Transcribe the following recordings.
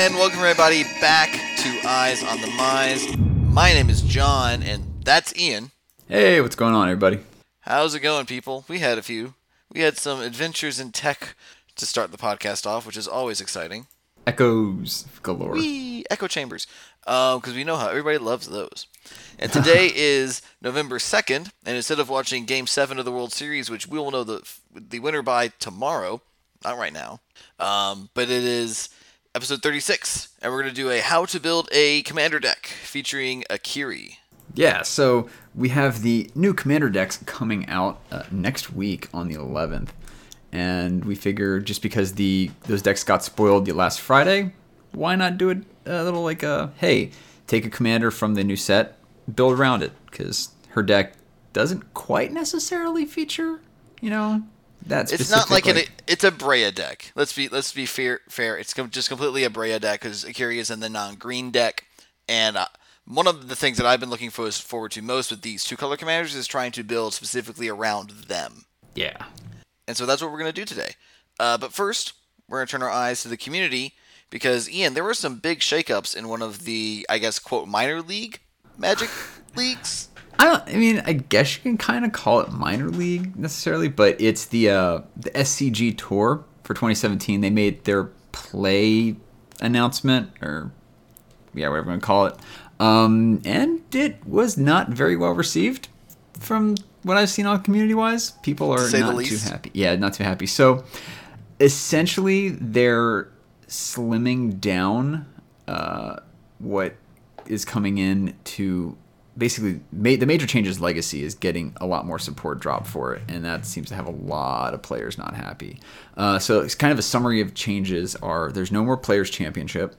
and welcome everybody back to Eyes on the Mize. My name is John, and that's Ian. Hey, what's going on, everybody? How's it going, people? We had a few. We had some adventures in tech to start the podcast off, which is always exciting. Echoes galore. Whee! Echo chambers. Because we know how everybody loves those. And today is November 2nd, and instead of watching Game 7 of the World Series, which we will know the, the winner by tomorrow, not right now, um, but it is episode 36, and we're going to do a How to Build a Commander Deck featuring Akiri. Yeah, so we have the new commander decks coming out uh, next week on the 11th, and we figure just because the those decks got spoiled the last Friday, why not do it a little like a hey, take a commander from the new set, build around it because her deck doesn't quite necessarily feature, you know, that It's not like, an it's a Breya deck. Let's be let's be fair. Fair. It's com- just completely a Breya deck because Akiri is in the non-green deck, and uh, one of the things that I've been looking for forward to most with these two color commanders is trying to build specifically around them, yeah. and so that's what we're going to do today. Uh, but first, we're going to turn our eyes to the community because Ian, there were some big shakeups in one of the I guess quote minor league Magic leagues. I don't. I mean, I guess you can kind of call it minor league necessarily, but it's the uh, the SCG tour for 2017. They made their play announcement, or yeah, whatever you want to call it, um, and it was not very well received from what I've seen on community wise. People are not too happy. Yeah, not too happy. So essentially, they're slimming down uh, what is coming in to basically ma- the major changes legacy is getting a lot more support drop for it and that seems to have a lot of players not happy uh, so it's kind of a summary of changes are there's no more players championship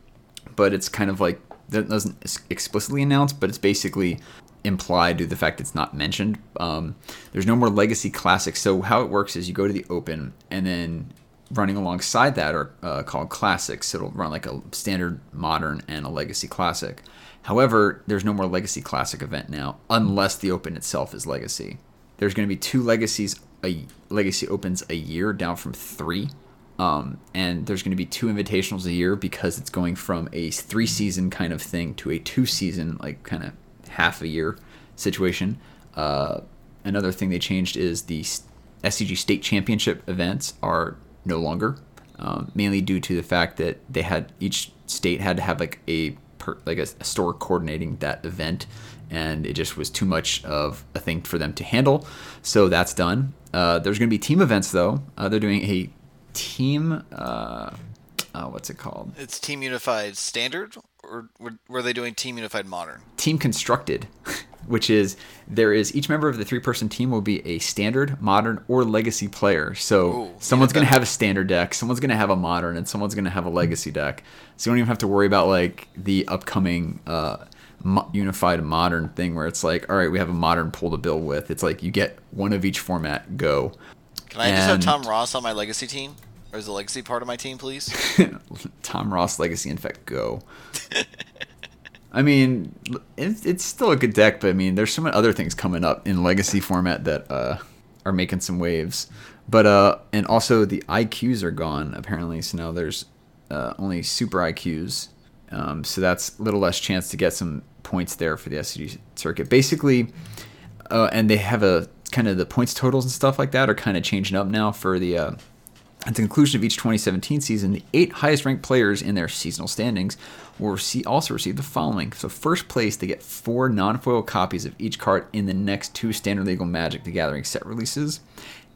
but it's kind of like that doesn't explicitly announce but it's basically implied due to the fact it's not mentioned um, there's no more legacy classics so how it works is you go to the open and then running alongside that are uh, called classics. So it'll run like a standard modern and a legacy classic. However, there's no more legacy classic event now unless the open itself is legacy. There's going to be two legacies a legacy opens a year down from 3. Um, and there's going to be two invitationals a year because it's going from a three season kind of thing to a two season like kind of half a year situation. Uh, another thing they changed is the SCG state championship events are no longer, um, mainly due to the fact that they had each state had to have like a per, like a, a store coordinating that event, and it just was too much of a thing for them to handle. So that's done. Uh, there's going to be team events though. Uh, they're doing a team. Uh, uh, what's it called? It's Team Unified Standard, or were, were they doing Team Unified Modern? team constructed, which is there is each member of the three person team will be a standard, modern, or legacy player. So Ooh, someone's going to have a standard deck, someone's going to have a modern, and someone's going to have a legacy deck. So you don't even have to worry about like the upcoming uh, mo- unified modern thing where it's like, all right, we have a modern pool to build with. It's like you get one of each format, go. Can I just have Tom Ross on my legacy team? Or is the legacy part of my team, please? Tom Ross Legacy Infect Go. I mean, it's, it's still a good deck, but I mean, there's so many other things coming up in Legacy format that uh, are making some waves. But uh, and also the IQs are gone apparently, so now there's uh, only Super IQs. Um, so that's a little less chance to get some points there for the SCG circuit. Basically, uh, and they have a kind of the points totals and stuff like that are kind of changing up now for the uh, at the conclusion of each 2017 season, the eight highest ranked players in their seasonal standings will receive, also receive the following. So, first place, they get four non foil copies of each card in the next two Standard Legal Magic the Gathering set releases,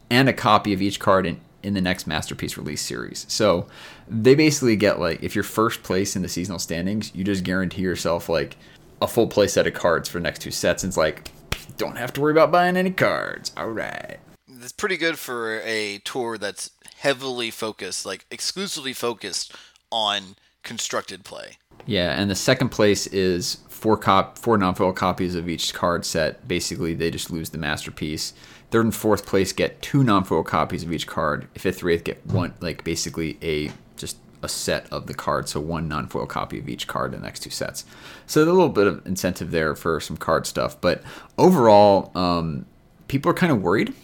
and a copy of each card in, in the next Masterpiece release series. So, they basically get like, if you're first place in the seasonal standings, you just guarantee yourself like a full play set of cards for the next two sets. And it's like, don't have to worry about buying any cards. All right. That's pretty good for a tour that's heavily focused, like exclusively focused on constructed play. Yeah, and the second place is four cop four non-foil copies of each card set. Basically, they just lose the masterpiece. Third and fourth place get two non-foil copies of each card. Fifth through eighth get one, like basically a just a set of the card, so one non-foil copy of each card in the next two sets. So a little bit of incentive there for some card stuff, but overall, um, people are kind of worried,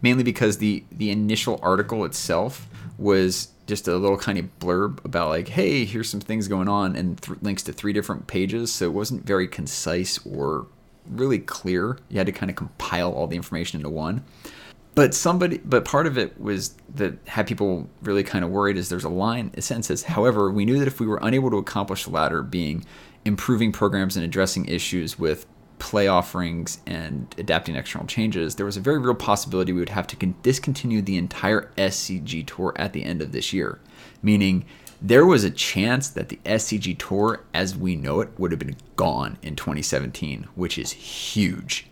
mainly because the the initial article itself was just a little kind of blurb about like, hey, here's some things going on, and th- links to three different pages. So it wasn't very concise or really clear. You had to kind of compile all the information into one. But somebody, but part of it was that had people really kind of worried. Is there's a line, a sentence says, however, we knew that if we were unable to accomplish the latter, being improving programs and addressing issues with play offerings and adapting external changes, there was a very real possibility we would have to con- discontinue the entire SCG tour at the end of this year. Meaning, there was a chance that the SCG tour, as we know it, would have been gone in 2017, which is huge.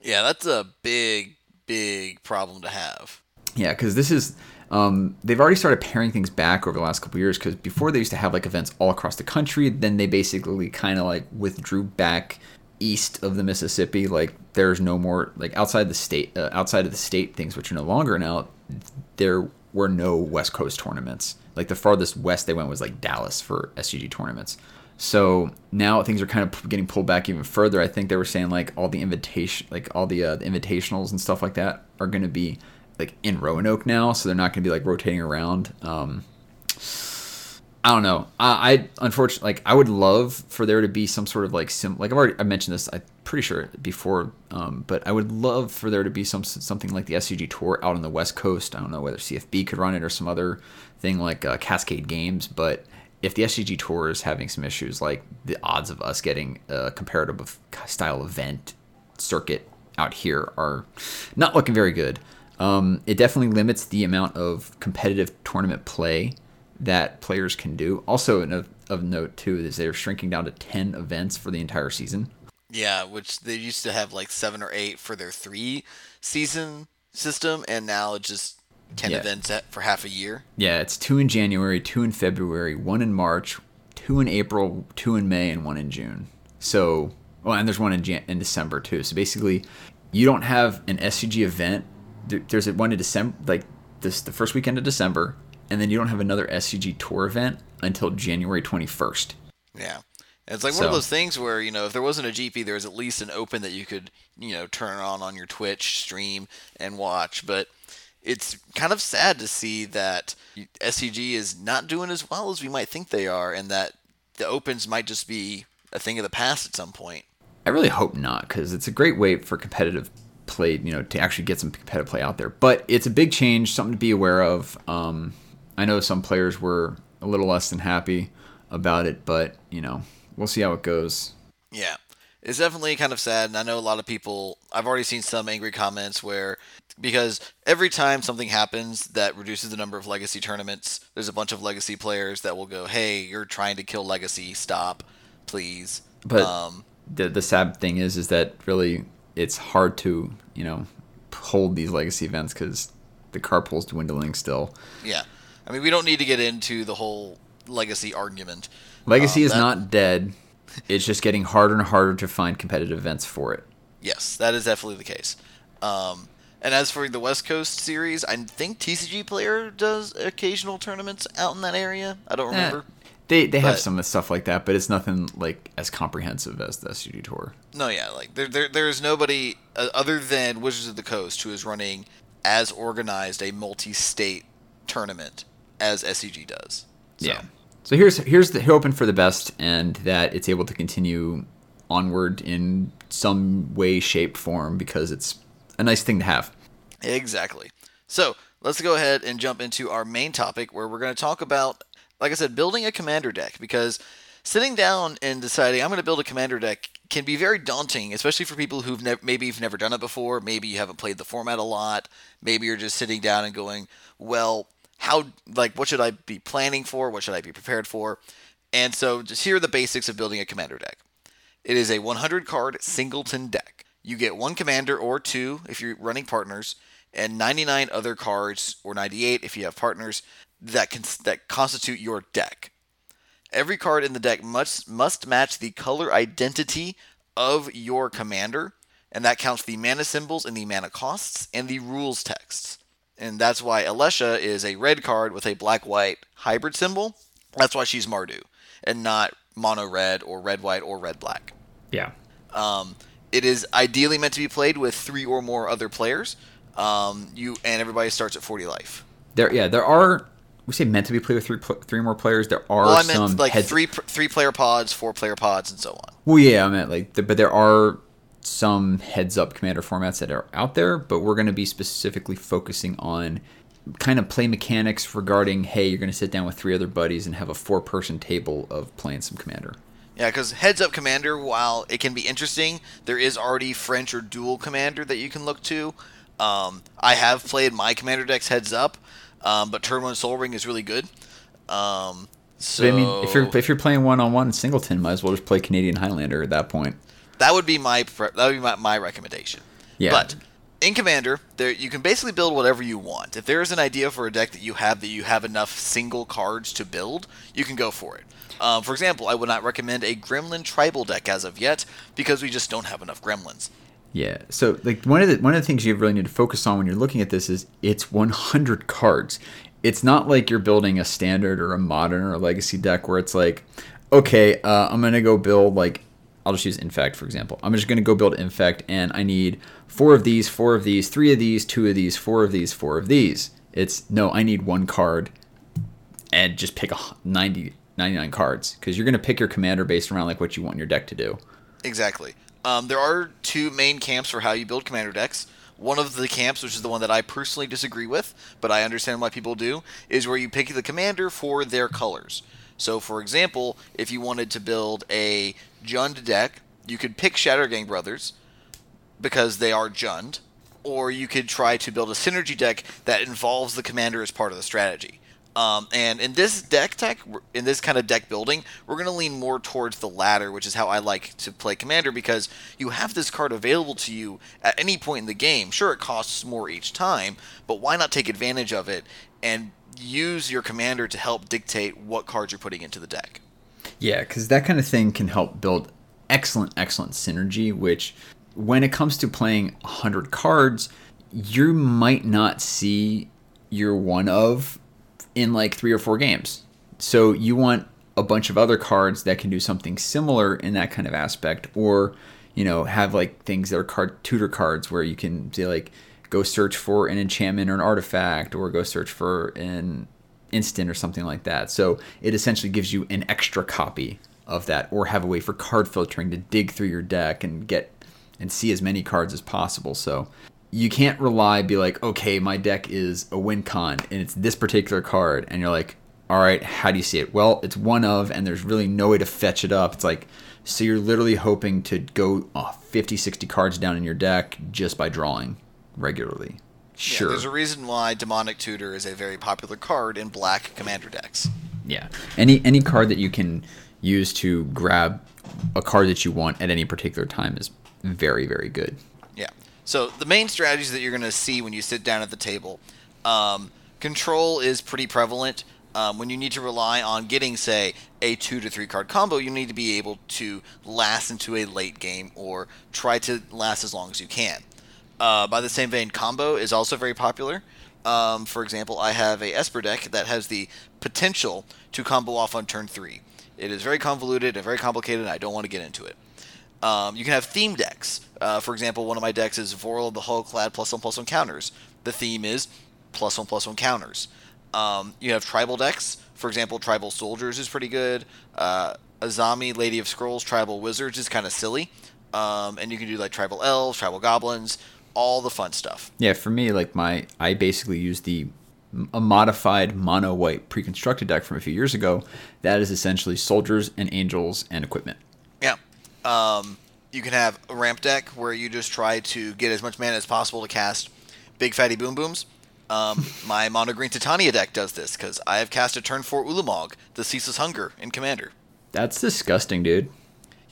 Yeah, that's a big, big problem to have. Yeah, because this is um, they've already started paring things back over the last couple years. Because before they used to have like events all across the country, then they basically kind of like withdrew back east of the Mississippi. Like there's no more like outside the state, uh, outside of the state things, which are no longer now. There were no West Coast tournaments. Like the farthest west they went was like Dallas for SCG tournaments. So now things are kind of getting pulled back even further. I think they were saying like all the invitation, like all the, uh, the invitationals and stuff like that are going to be like in Roanoke now, so they're not going to be like rotating around. Um, I don't know. I, I unfortunately like I would love for there to be some sort of like sim like I've already I mentioned this I'm pretty sure before um, but I would love for there to be some something like the SCG tour out on the West Coast. I don't know whether CFB could run it or some other thing like uh, Cascade Games, but if the SCG tour is having some issues, like the odds of us getting a comparative style event circuit out here are not looking very good. Um, it definitely limits the amount of competitive tournament play that players can do. Also, of, of note too is they're shrinking down to ten events for the entire season. Yeah, which they used to have like seven or eight for their three season system, and now it's just ten yeah. events at, for half a year. Yeah, it's two in January, two in February, one in March, two in April, two in May, and one in June. So, well, and there's one in Jan- in December too. So basically, you don't have an SCG event. There's one in December, like this the first weekend of December, and then you don't have another SCG tour event until January 21st. Yeah. It's like so, one of those things where, you know, if there wasn't a GP, there was at least an open that you could, you know, turn on on your Twitch stream and watch. But it's kind of sad to see that SCG is not doing as well as we might think they are, and that the opens might just be a thing of the past at some point. I really hope not, because it's a great way for competitive play, you know, to actually get some competitive play out there. But it's a big change, something to be aware of. Um, I know some players were a little less than happy about it, but you know, we'll see how it goes. Yeah. It's definitely kind of sad, and I know a lot of people. I've already seen some angry comments where, because every time something happens that reduces the number of legacy tournaments, there's a bunch of legacy players that will go, "Hey, you're trying to kill legacy. Stop, please." But um, the the sad thing is, is that really it's hard to you know hold these legacy events because the car pool's dwindling still. Yeah, I mean, we don't need to get into the whole legacy argument. Legacy um, is that, not dead. It's just getting harder and harder to find competitive events for it. Yes, that is definitely the case. Um, and as for the West Coast series, I think TCG Player does occasional tournaments out in that area. I don't eh, remember. Eh, they they but, have some stuff like that, but it's nothing like as comprehensive as the SCG Tour. No, yeah, like there, there there's nobody uh, other than Wizards of the Coast who is running as organized a multi-state tournament as SCG does. So. Yeah. So here's here's the hoping for the best and that it's able to continue onward in some way, shape, form because it's a nice thing to have. Exactly. So let's go ahead and jump into our main topic where we're going to talk about, like I said, building a commander deck because sitting down and deciding I'm going to build a commander deck can be very daunting, especially for people who've maybe you've never done it before. Maybe you haven't played the format a lot. Maybe you're just sitting down and going, well, how like what should I be planning for? What should I be prepared for? And so just here are the basics of building a commander deck. It is a 100 card singleton deck. You get one commander or two if you're running partners, and 99 other cards or 98 if you have partners that can that constitute your deck. Every card in the deck must must match the color identity of your commander, and that counts the mana symbols and the mana costs and the rules texts and that's why Alesha is a red card with a black white hybrid symbol. That's why she's Mardu and not mono red or red white or red black. Yeah. Um, it is ideally meant to be played with three or more other players. Um, you and everybody starts at 40 life. There, yeah, there are we say meant to be played with three three more players. There are Well, I meant like heads- three three player pods, four player pods, and so on. Well, yeah, I meant like, but there are some heads up commander formats that are out there, but we're going to be specifically focusing on kind of play mechanics regarding hey, you're going to sit down with three other buddies and have a four person table of playing some commander. Yeah, because heads up commander, while it can be interesting, there is already French or duel commander that you can look to. Um, I have played my commander decks heads up, um, but turn one Sol Ring is really good. Um, so But I mean, if you're if you're playing one on one singleton, might as well just play Canadian Highlander at that point. That would be my pre- that would be my, my recommendation. Yeah. But in Commander, there you can basically build whatever you want. If there is an idea for a deck that you have that you have enough single cards to build, you can go for it. Um, for example, I would not recommend a Gremlin Tribal deck as of yet because we just don't have enough Gremlins. Yeah. So like one of the one of the things you really need to focus on when you're looking at this is it's 100 cards. It's not like you're building a standard or a modern or a legacy deck where it's like, okay, uh, I'm gonna go build like I'll just use Infect for example. I'm just gonna go build Infect and I need four of these, four of these, three of these, two of these, four of these, four of these. It's no, I need one card and just pick a h- 90, 99 cards because you're gonna pick your commander based around like what you want your deck to do. Exactly. Um, there are two main camps for how you build commander decks. One of the camps, which is the one that I personally disagree with, but I understand why people do, is where you pick the commander for their colors. So, for example, if you wanted to build a Jund deck, you could pick Shattergang Brothers because they are Jund, or you could try to build a synergy deck that involves the commander as part of the strategy. Um, and in this deck tech, in this kind of deck building, we're going to lean more towards the latter, which is how I like to play commander because you have this card available to you at any point in the game. Sure, it costs more each time, but why not take advantage of it and use your commander to help dictate what cards you're putting into the deck? Yeah, because that kind of thing can help build excellent, excellent synergy. Which, when it comes to playing 100 cards, you might not see your one of in like three or four games. So you want a bunch of other cards that can do something similar in that kind of aspect, or you know, have like things that are card tutor cards where you can say like go search for an enchantment or an artifact, or go search for an instant or something like that. So it essentially gives you an extra copy of that, or have a way for card filtering to dig through your deck and get and see as many cards as possible. So you can't rely be like, okay, my deck is a win con and it's this particular card, and you're like, all right, how do you see it? Well, it's one of, and there's really no way to fetch it up. It's like, so you're literally hoping to go uh, 50, 60 cards down in your deck just by drawing regularly. Sure. Yeah, there's a reason why Demonic Tutor is a very popular card in black commander decks. Yeah. Any any card that you can use to grab a card that you want at any particular time is very very good. Yeah. So the main strategies that you're going to see when you sit down at the table, um, control is pretty prevalent. Um, when you need to rely on getting, say, a two to three card combo, you need to be able to last into a late game or try to last as long as you can. Uh, by the same vein, combo is also very popular. Um, for example, I have a Esper deck that has the potential to combo off on turn three. It is very convoluted and very complicated, and I don't want to get into it. Um, you can have theme decks. Uh, for example, one of my decks is Vorel of the Hull Clade plus one plus one counters. The theme is plus one plus one counters. Um, you have tribal decks. For example, Tribal Soldiers is pretty good. Uh, Azami, Lady of Scrolls, Tribal Wizards is kind of silly. Um, and you can do like Tribal Elves, Tribal Goblins, all the fun stuff. Yeah, for me, like my, I basically use the a modified mono white pre-constructed deck from a few years ago. That is essentially soldiers and angels and equipment. Yeah. Um, you can have a ramp deck where you just try to get as much mana as possible to cast big fatty boom booms. Um, my mono green Titania deck does this because I have cast a turn four Ulamog, the Ceaseless Hunger in Commander. That's disgusting, dude.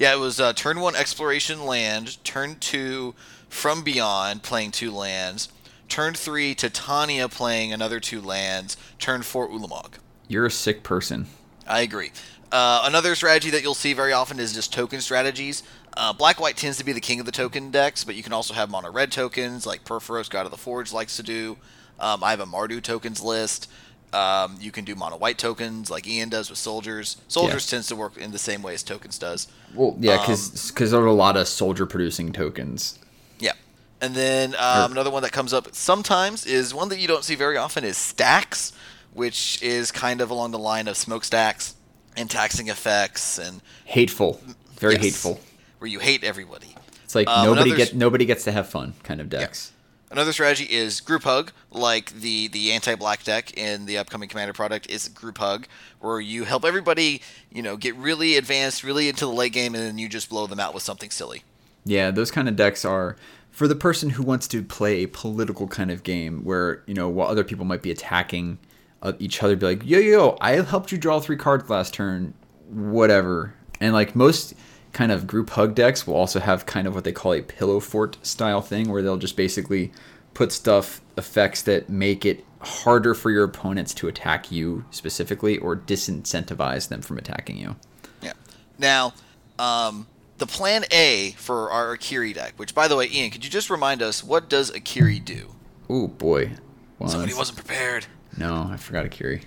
Yeah, it was uh, turn one exploration land, turn two from beyond playing two lands, turn three Titania playing another two lands, turn four Ulamog. You're a sick person. I agree. Uh, another strategy that you'll see very often is just token strategies. Uh, Black White tends to be the king of the token decks, but you can also have mono red tokens like Purphoros, God of the Forge, likes to do. Um, I have a Mardu tokens list. Um, you can do mono white tokens like Ian does with soldiers. Soldiers tends to work in the same way as tokens does. Well, yeah, because because there are a lot of soldier producing tokens. Yeah. And then um, another one that comes up sometimes is one that you don't see very often is stacks, which is kind of along the line of smokestacks and taxing effects, and Hateful, very Yes. hateful. where you hate everybody. It's like Um, nobody get nobody gets to have fun kind of decks. Another strategy is group hug, like the the anti black deck in the upcoming commander product is group hug, where you help everybody, you know, get really advanced, really into the late game, and then you just blow them out with something silly. Yeah, those kind of decks are for the person who wants to play a political kind of game where, you know, while other people might be attacking uh, each other, be like, yo, yo, I helped you draw three cards last turn, whatever. And like most kind of group hug decks will also have kind of what they call a pillow fort style thing where they'll just basically put stuff, effects that make it harder for your opponents to attack you specifically or disincentivize them from attacking you. Yeah. Now, um, the plan A for our Akiri deck, which by the way, Ian, could you just remind us what does Akiri do? Oh boy. Well, Somebody wasn't prepared. No, I forgot Akiri.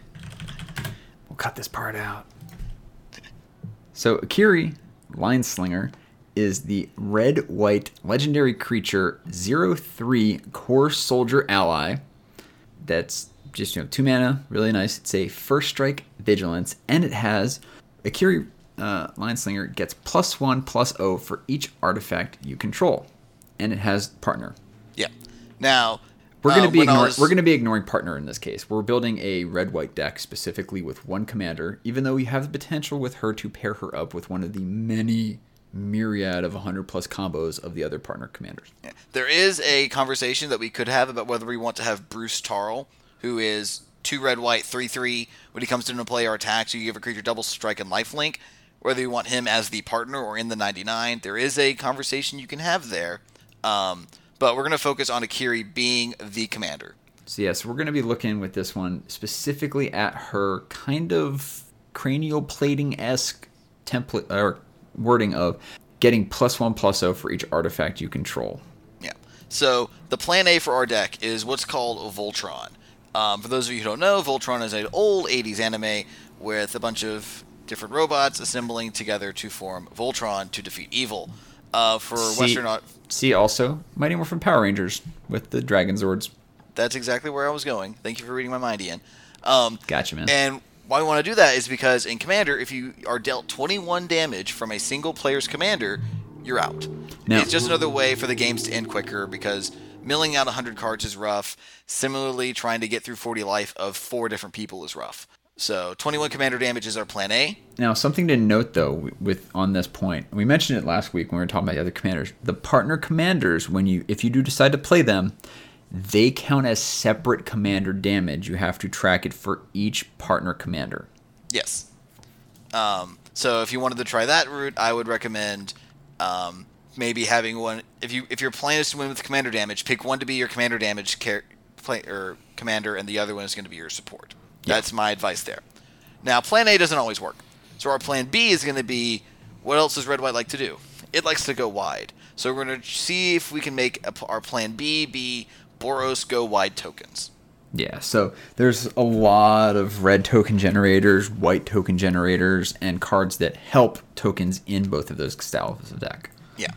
We'll cut this part out. So Akiri, Line Slinger, is the red white legendary creature 03 Kor soldier ally. That's just you know two mana, really nice. It's a first strike vigilance, and it has Akiri uh, Line Slinger gets plus one plus O for each artifact you control, and it has partner. Yeah. Now, We're going uh, to be when ignoring, was- we're going to be ignoring partner in this case. We're building a red white deck specifically with one commander, even though we have the potential with her to pair her up with one of the many myriad of 100 plus combos of the other partner commanders. There is a conversation that we could have about whether we want to have Bruse Tarl, who is two red white, three three. When he comes into play or attacks, you give a creature double strike and lifelink. Whether you want him as the partner or in the 99, there is a conversation you can have there. Um, but we're going to focus on Akiri being the commander. So yes, we're going to be looking with this one specifically at her kind of cranial plating esque template or wording of getting plus one plus O for each artifact you control. Yeah. So the plan A for our deck is what's called Voltron. Um, for those of you who don't know, Voltron is an old 80s anime with a bunch of different robots assembling together to form Voltron to defeat evil. Uh, for See- Western, au- See also Mighty Morphin Power Rangers with the Dragon Zords. that's exactly where I was going. Thank you for reading my mind, Ian. Um, Gotcha, man. And why we want to do that is because in Commander, if you are dealt 21 damage from a single player's commander, you're out. Now- it's just another way for the games to end quicker because milling out 100 cards is rough. Similarly, trying to get through 40 life of four different people is rough. So 21 commander damage is our plan A. Now, something to note though, with on this point, we mentioned it last week when we were talking about the other commanders. The partner commanders, when you if you do decide to play them, they count as separate commander damage. You have to track it for each partner commander. Yes. Um, so if you wanted to try that route, I would recommend um, maybe having one. If you if your plan is to win with commander damage, pick one to be your commander damage play, or commander, and the other one is going to be your support. Yeah. That's my advice there. Now, plan A doesn't always work. So our plan B is going to be what else does red white like to do? It likes to go wide. So we're going to see if we can make a, our plan B be Boros go wide tokens. Yeah, so there's a lot of red token generators, white token generators, and cards that help tokens in both of those styles of deck. Yeah.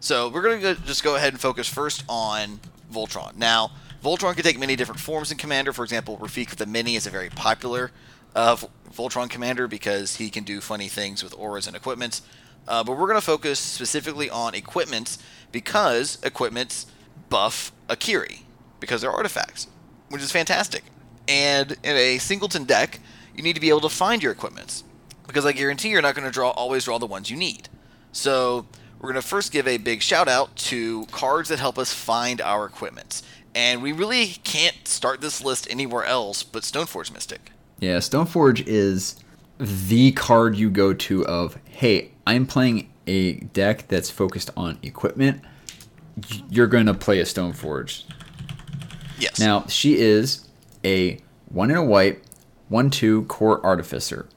So we're going to just go ahead and focus first on Voltron. Now, Voltron can take many different forms in Commander. For example, Rafiq the Many is a very popular uh, Voltron Commander because he can do funny things with auras and equipments. Uh, but we're going to focus specifically on equipments because equipments buff Akiri because they're artifacts, which is fantastic. And in a singleton deck, you need to be able to find your equipments because I guarantee you're not going to draw always draw the ones you need. So we're going to first give a big shout out to cards that help us find our equipments. And we really can't start this list anywhere else but Stoneforge Mystic. Yeah, Stoneforge is the card you go to of, hey, I'm playing a deck that's focused on equipment. You're going to play a Stoneforge. Yes. Now, she is a one in a white, one two Kor artificer.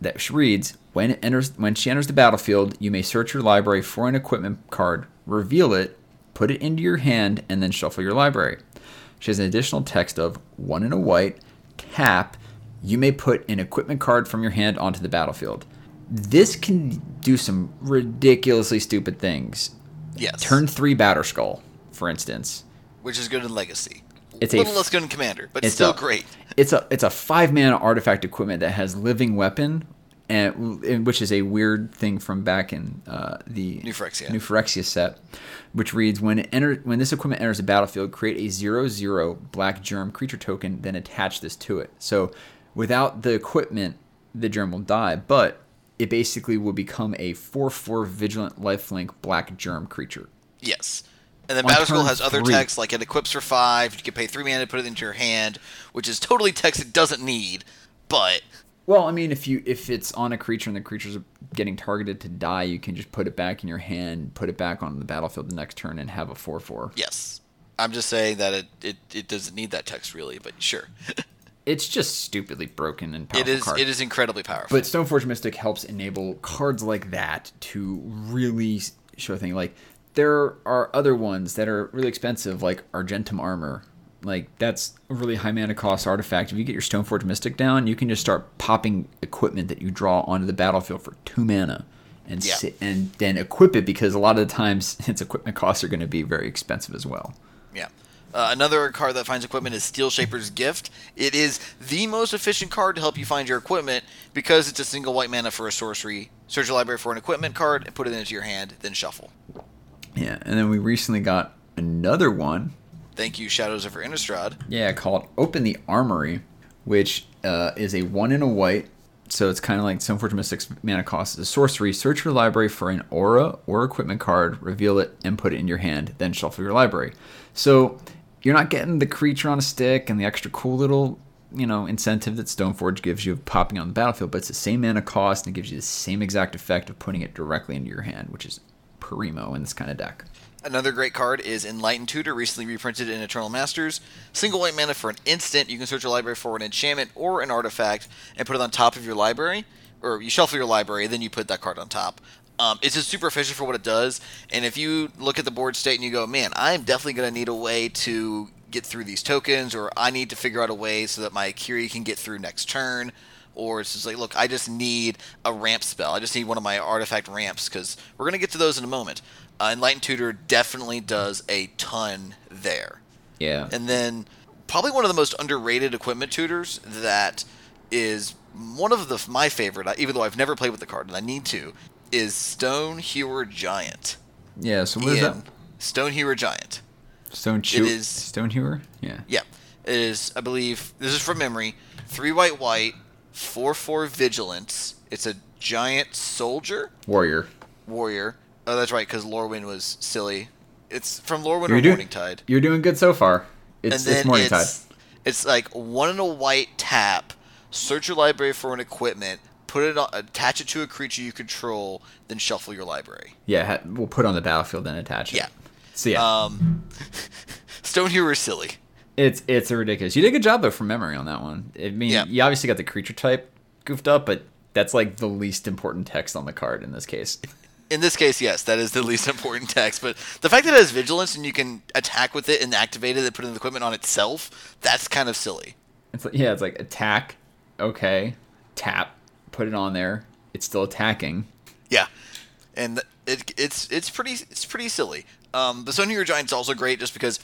That she reads when it enters when she enters the battlefield, you may search your library for an equipment card, reveal it, put it into your hand, and then shuffle your library. She has an additional text of one in a white, tap, you may put an equipment card from your hand onto the battlefield. This can do some ridiculously stupid things. yes. Turn three Batterskull, for instance. which is good in Legacy. It's a a little less good in Commander, but it's still a- great. It's a it's a five mana artifact equipment that has living weapon, and, which is a weird thing from back in uh, the New Phyrexia. New Phyrexia set, which reads when enter when this equipment enters a battlefield, create a zero zero black germ creature token, then attach this to it. So without the equipment, the germ will die, but it basically will become a four four vigilant lifelink black germ creature. Yes. And then On Batterskull has other three. text, like it equips for five. You can pay three mana to put it into your hand, which is totally text it doesn't need. But Well, I mean, if you if it's on a creature and the creature's getting targeted to die, you can just put it back in your hand, put it back on the battlefield the next turn, and have a four four. yes, I'm just saying that it, it, it doesn't need that text really. But sure, It's just stupidly broken and powerful it is card. it is incredibly powerful. But Stoneforge Mystic helps enable cards like that to really show a thing. Like there are other ones that are really expensive, like Argentum Armor. Like that's a really high mana cost artifact. If you get your Stoneforge Mystic down, you can just start popping equipment that you draw onto the battlefield for two mana, and Yeah. sit, and then equip it because a lot of the times its equipment costs are going to be very expensive as well. Yeah. Uh, another card that finds equipment is Steelshaper's Gift. It is the most efficient card to help you find your equipment because it's a single white mana for a sorcery. Search your library for an equipment card and put it into your hand, then shuffle. Yeah, and then we recently got another one Thank you, Shadows of Innistrad. Yeah, called Open the Armory, which uh, is a one in a white. So it's kind of like Stoneforge Mystic's mana cost is a sorcery. Search your library for an aura or equipment card, reveal it, and put it in your hand. Then shuffle your library. So you're not getting the creature on a stick and the extra cool little, you know, incentive that Stoneforge gives you of popping on the battlefield, but it's the same mana cost and it gives you the same exact effect of putting it directly into your hand, which is primo in this kind of deck. Another great card is Enlightened Tutor, recently reprinted in Eternal Masters. Single white mana for an instant. You can search your library for an enchantment or an artifact and put it on top of your library, or you shuffle your library, then you put that card on top. Um, it's just super efficient for what it does. And if you look at the board state and you go, man, I'm definitely going to need a way to get through these tokens, or I need to figure out a way so that my Kiri can get through next turn, or it's just like, look, I just need a ramp spell. I just need one of my artifact ramps because we're going to get to those in a moment. Uh, Enlightened Tutor definitely does a ton there. Yeah. And then probably one of the most underrated equipment tutors that is one of the my favorite, even though I've never played with the card and I need to, is Stone Hewer Giant. yeah, so what is that? Stone Hewer Giant. Stone Chew- is- Stone Hewer? Yeah. Yeah, it is. I believe this is from memory. Three white, white, four four vigilance. It's a giant soldier Warrior. warrior. Oh, that's right, because Lorwyn was silly. It's from Lorwyn You're or doing- Morningtide. You're doing good so far. It's, it's Morning Tide. it's, it's like one in a white tap. Search your library for an equipment. Put it on, attach it to a creature you control. Then shuffle your library. Yeah, ha- we'll put on the battlefield and attach it. Yeah. So yeah, Um, Stone Hewer is silly. it's it's a ridiculous. You did a good job though from memory on that one. I mean, Yeah. you obviously got the creature type goofed up, but that's like the least important text on the card in this case. In this case, yes, that is the least important text. But the fact that it has vigilance and you can attack with it and activate it and put an equipment on itself, that's kind of silly. It's like, yeah, it's like attack, okay, tap, put it on there. It's still attacking. Yeah, and it, it's it's pretty it's pretty silly. Um, the Stone Hewer Giant's also great just because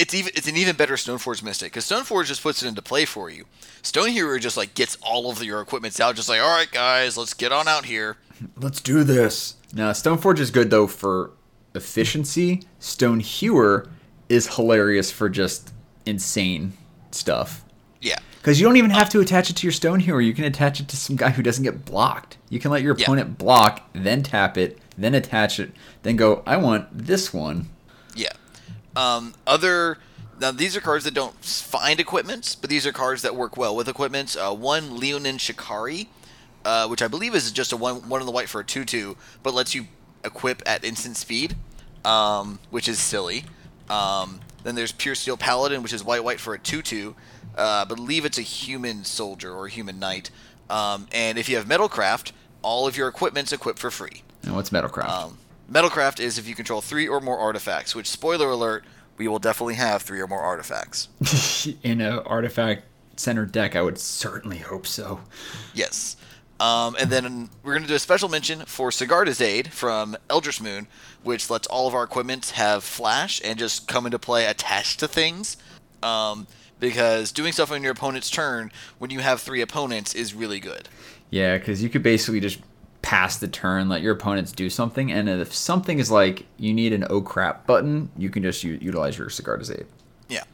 it's even it's an even better Stoneforge Mystic because Stoneforge just puts it into play for you. Stone Hewer just like gets all of your equipments out, just like all right, guys, let's get on out here. Let's do this. Now, Stoneforge is good though for efficiency. Stone Hewer is hilarious for just insane stuff. Yeah, Because you don't even have to attach it to your stone hewer. You can attach it to some guy who doesn't get blocked. You can let your Yeah. opponent block, then tap it, then attach it, then go, I want this one. Um, other now these are cards that don't find equipments, but these are cards that work well with equipments. Uh, one Leonin Shikari, uh, which I believe is just a one one in the white for a two two, but lets you equip at instant speed, um, which is silly. Um, then there's Pure Steel Paladin, which is white white for a two two. Uh, I believe it's a human soldier or human knight. Um, and if you have Metalcraft, all of your equipment's equipped for free. And what's Metalcraft? Metalcraft is if you control three or more artifacts, which, spoiler alert, we will definitely have three or more artifacts. In an artifact centered deck, I would certainly hope so. Yes. Um, and then we're going to do a special mention for Sigarda's Aid from Eldritch Moon, which lets all of our equipment have flash and just come into play attached to things. Um, because doing stuff on your opponent's turn when you have three opponents is really good. Yeah, because you could basically just pass the turn, let your opponents do something, and if something is like you need an oh crap button, you can just u- utilize your Sigarda's Aid. Yeah.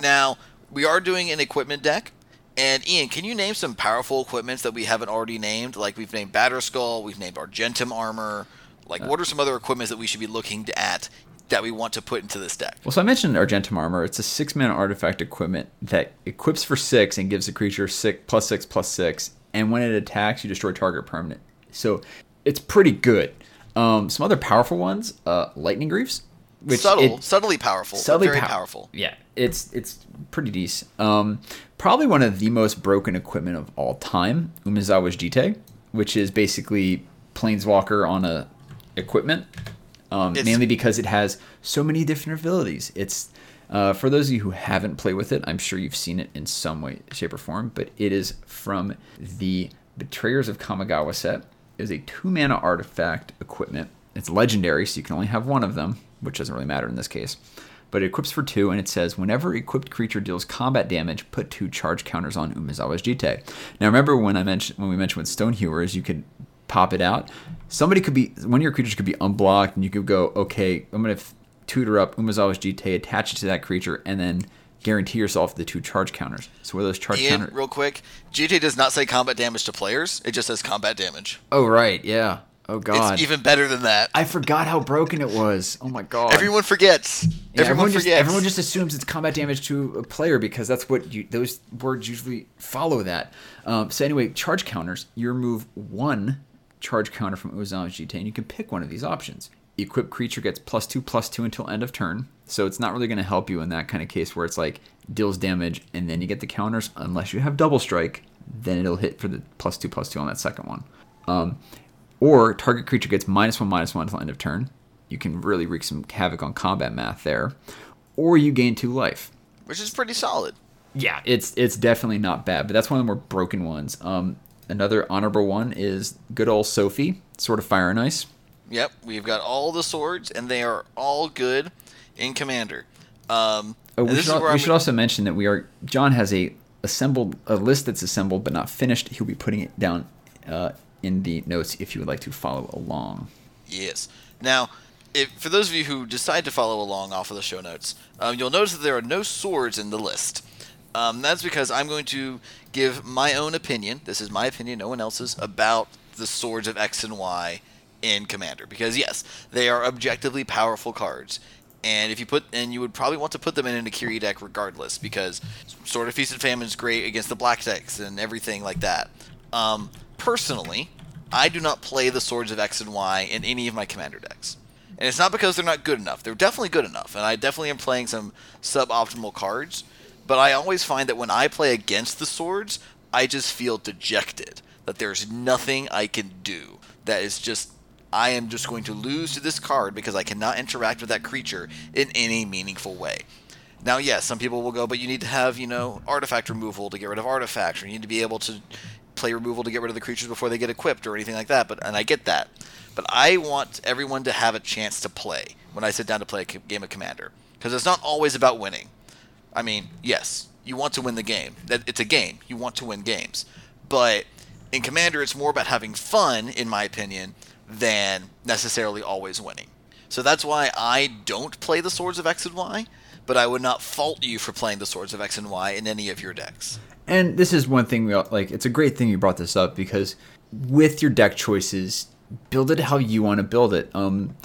Now we are doing an equipment deck, and Ian, can you name some powerful equipments that we haven't already named? Like we've named Batterskull, we've named Argentum armor. Like, uh. what are some other equipments that we should be looking at that we want to put into this deck? Well, so I mentioned Argentum armor. It's a six mana artifact equipment that equips for six and gives the creature six plus six plus six, and when it attacks, you destroy target permanent. So it's pretty good. Um, some other powerful ones, uh, lightning greaves, which Subtle, it- subtly powerful, subtly very pow- powerful. Yeah, it's it's pretty decent. Um, probably one of the most broken equipment of all time, Umezawa's Jitte, which is basically planeswalker on a equipment. Um, mainly because it has so many different abilities. It's uh, for those of you who haven't played with it, I'm sure you've seen it in some way, shape, or form. But it is from the Betrayers of Kamigawa set. Is a two mana artifact equipment. It's legendary, so you can only have one of them, which doesn't really matter in this case. But it equips for two, and it says whenever equipped creature deals combat damage, put two charge counters on Umezawa's Jitte. Now remember when I mentioned when we mentioned with Stonehewers, you could pop it out. Somebody could be one of your creatures could be unblocked, and you could go, okay, I'm gonna tutor up Umezawa's Jitte, attach it to that creature, and then guarantee yourself the two charge counters. So where those charge Ian, counters? real quick, Jitte does not say combat damage to players. It just says combat damage. Oh right, yeah. Oh god, It's even better than that. I forgot how broken it was. Oh my god. Everyone forgets. Yeah, everyone, just, forgets. everyone just assumes it's combat damage to a player because that's what you, those words usually follow that. Um, so anyway, charge counters. You remove one charge counter from Umezawa's Jitte, and you can pick one of these options. Equipped creature gets plus two, plus two until end of turn. So it's not really going to help you in that kind of case where it's like deals damage and then you get the counters. Unless you have double strike, then it'll hit for the plus two, plus two on that second one. Um, or target creature gets minus one, minus one until end of turn. You can really wreak some havoc on combat math there. Or you gain two life. which is pretty solid. Yeah, it's it's definitely not bad, but that's one of the more broken ones. Um, another honorable one is good old SoFI, Sword of Fire and Ice. Yep, we've got all the swords, and they are all good in Commander. Um, Oh, we should, al- we should also mention that we are John has a assembled a list that's assembled but not finished. He'll be putting it down uh, in the notes if you would like to follow along. Yes. Now, if, for those of you who decide to follow along off of the show notes, um, you'll notice that there are no swords in the list. Um, that's because I'm going to give my own opinion. This is my opinion, no one else's, about the swords of X and Y in Commander. Because yes, they are objectively powerful cards, and if you put and you would probably want to put them in an Akiri deck regardless, because Sword of Feast and Famine is great against the black decks and everything like that. Um, personally, I do not play the Swords of X and Y in any of my Commander decks. And it's not because they're not good enough. They're definitely good enough, and I definitely am playing some suboptimal cards. But I always find that when I play against the swords, I just feel dejected. That there's nothing I can do. That is just I am just going to lose to this card because I cannot interact with that creature in any meaningful way. Now, yes, some people will go, but you need to have, you know, artifact removal to get rid of artifacts, or you need to be able to play removal to get rid of the creatures before they get equipped, or anything like that. But and I get that, but I want everyone to have a chance to play when I sit down to play a game of Commander, because it's not always about winning. I mean, yes, you want to win the game. It's a game. You want to win games, but in Commander, it's more about having fun, in my opinion, than necessarily always winning. So that's why I don't play the Swords of X and Y, but I would not fault you for playing the Swords of X and Y in any of your decks. And this is one thing we like. It's a great thing you brought this up because with your deck choices, build it how you want to build it. Um,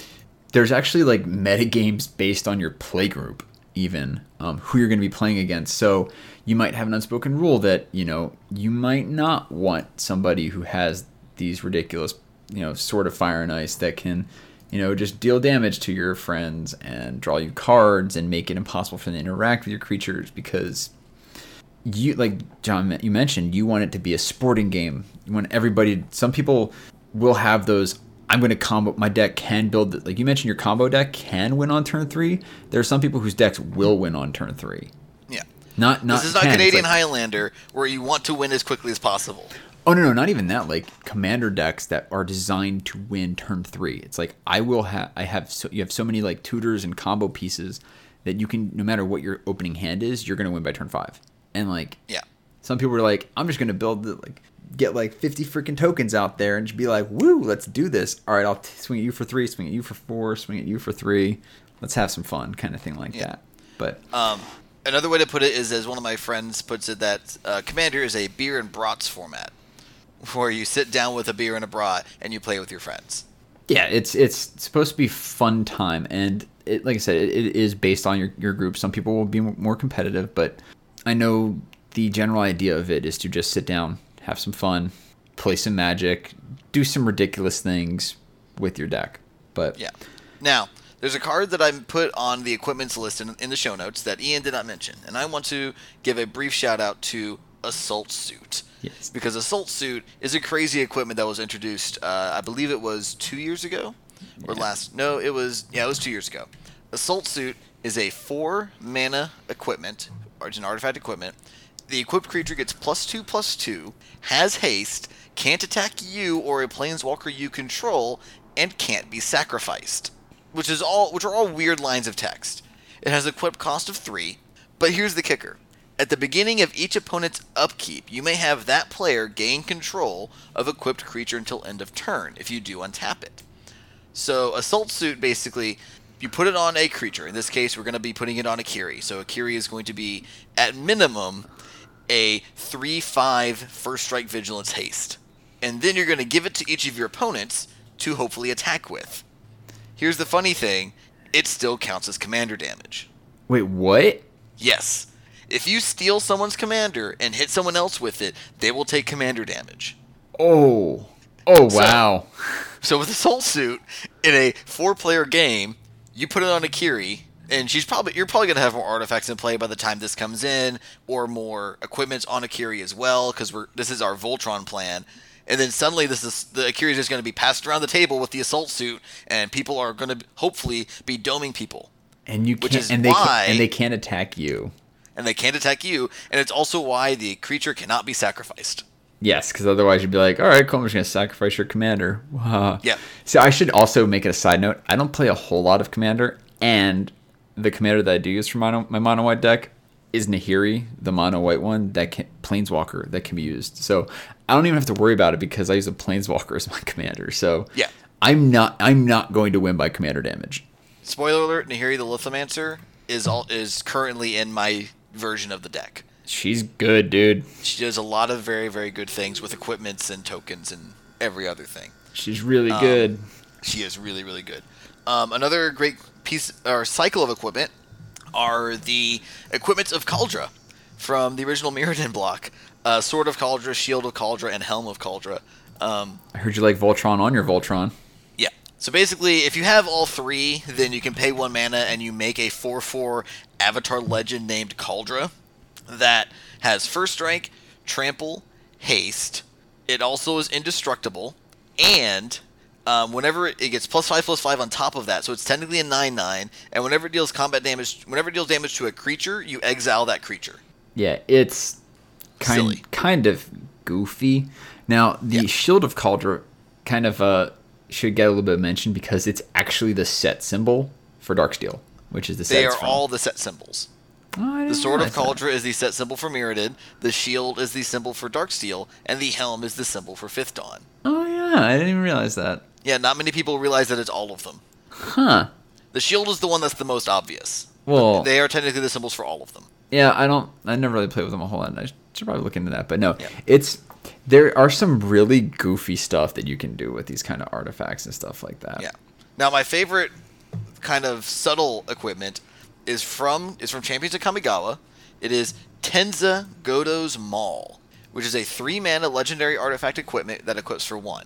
there's actually like meta games based on your play group, even um, who you're going to be playing against. So you might have an unspoken rule that you know you might not want somebody who has these ridiculous, you know, Sword of Fire and Ice that can you know, just deal damage to your friends and draw you cards and make it impossible for them to interact with your creatures because you like John you mentioned you want it to be a sporting game. You want everybody some people will have those I'm going to combo my deck can build like you mentioned your combo deck can win on turn 3. There are some people whose decks will win on turn 3. Yeah. Not not this is not can, Canadian like- Highlander where you want to win as quickly as possible. Oh no, no, not even that. Like commander decks that are designed to win turn three. It's like I will have, I have, so, you have so many like tutors and combo pieces that you can no matter what your opening hand is, you're gonna win by turn five. And like Yeah. some people are like, I'm just gonna build the, like get like 50 freaking tokens out there and just be like, woo, let's do this. All right, I'll t- swing at you for three, swing at you for four, swing at you for three. Let's have some fun, kind of thing like Yeah. that. But Um, another way to put it is, as one of my friends puts it, that uh, Commander is a beer and brats format, where you sit down with a beer and a bra and you play with your friends. yeah, it's it's supposed to be fun time, and it, like I said, it, it is based on your your group. Some people will be more competitive, but I know the general idea of it is to just sit down, have some fun, play some magic, do some ridiculous things with your deck. But Yeah. Now, there's a card that I put on the equipments list in, in the show notes that Ian did not mention, and I want to give a brief shout out to Assault Suit. Yes. Because Assault Suit is a crazy equipment that was introduced, uh, I believe it was two years ago? Or last. No, it was. Yeah, it was two years ago. Assault Suit is a four mana equipment, or it's an artifact equipment. The equipped creature gets plus two plus two, has haste, can't attack you or a planeswalker you control, and can't be sacrificed. Which is all which are all weird lines of text. It has equipped cost of three, but here's the kicker. At the beginning of each opponent's upkeep, you may have that player gain control of equipped creature until end of turn. If you do, untap it. So assault suit basically you put it on a creature. In this case, we're going to be putting it on Akiri. So Akiri is going to be at minimum a 3-5 first strike vigilance haste. And then you're going to give it to each of your opponents to hopefully attack with. Here's the funny thing, it still counts as commander damage. wait, what? Yes. If you steal someone's commander and hit someone else with it, they will take commander damage. Oh, oh wow. So with Assault Suit in a four-player game, you put it on Akiri, and she's probably you're probably gonna have more artifacts in play by the time this comes in, or more equipment on Akiri as well, because we're this is our Voltron plan. And then suddenly, this is the Akiri is just going to be passed around the table with the assault suit, and people are going to hopefully be doming people, and you Which can't, is and they why- can, and they can't attack you. And they can't attack you. And it's also why the creature cannot be sacrificed. Yes, because otherwise you'd be like, all right, cool, I'm just gonna sacrifice your commander. Wow. Yeah. So I should also make it a side note. I don't play a whole lot of commander, and the commander that I do use for mono, my mono white deck is Nahiri, the mono white one that can planeswalker that can be used. So I don't even have to worry about it because I use a planeswalker as my commander. So Yeah. I'm not I'm not going to win by commander damage. Spoiler alert: Nahiri the Lithomancer is all is currently in my version of the deck. She's good, dude. She does a lot of very very good things with equipments and tokens and every other thing. She's really good. She is really really good. Um, another great piece or cycle of equipment are the equipments of Kaldra from the original Mirrodin block. Uh, Sword of Kaldra, Shield of Kaldra, and Helm of Kaldra. Um, I heard you like Voltron on your Voltron. So basically, if you have all three, then you can pay one mana and you make a 4 4 Avatar legend named Kaldra that has First Strike, Trample, Haste. It also is indestructible, and um, whenever it, gets plus 5 plus 5 on top of that, so it's technically a 9 9, and whenever it deals combat damage, whenever it deals damage to a creature, you exile that creature. Yeah, it's kind Silly. kind of goofy. Now, the Yeah. Shield of Kaldra kind of uh should get a little bit of mention because it's actually the set symbol for Darksteel, which is the set They are from. all the set symbols. Oh, The Sword of. Kaldra is the set symbol for Mirrodin, the Shield is the symbol for Darksteel, and the Helm is the symbol for Fifth Dawn. Oh yeah, I didn't even realize that. Yeah, not many people realize that it's all of them. Huh. The shield is the one that's the most obvious. Well, They are technically the symbols for all of them. yeah, I don't. I never really played with them a whole lot. I should probably look into that. But no, Yeah. it's there are some really goofy stuff that you can do with these kind of artifacts and stuff like that. Yeah. Now, my favorite kind of subtle equipment is from is from Champions of Kamigawa. It is Tenza Godo's Maul, which is a three mana legendary artifact equipment that equips for one.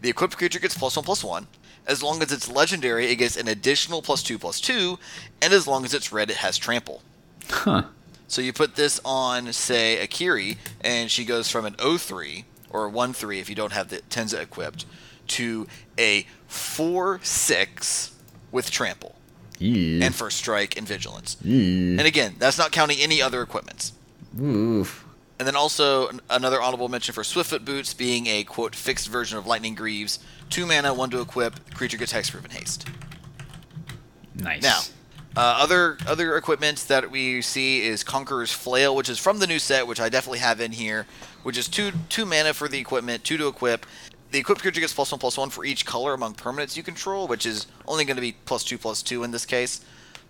The equipped creature gets plus one plus one. As long as it's legendary, it gets an additional plus two plus two, and as long as it's red, it has trample. Huh. So you put this on, say, Akiri, and she goes from an 03, or 1 3 if you don't have the Tenza equipped, to a 4 6 with trample, Yeah. and first strike and vigilance. yeah. And again, that's not counting any other equipments. Oof. And then also another honorable mention for Swiftfoot Boots being a quote fixed version of Lightning Greaves, two mana, one to equip, creature gets hexproof and haste. Nice. Now, Uh, other other equipment that we see is Conqueror's Flail, which is from the new set, which I definitely have in here, which is two two mana for the equipment, two to equip. The equipped creature gets plus one plus one for each color among permanents you control, which is only going to be plus two plus two in this case.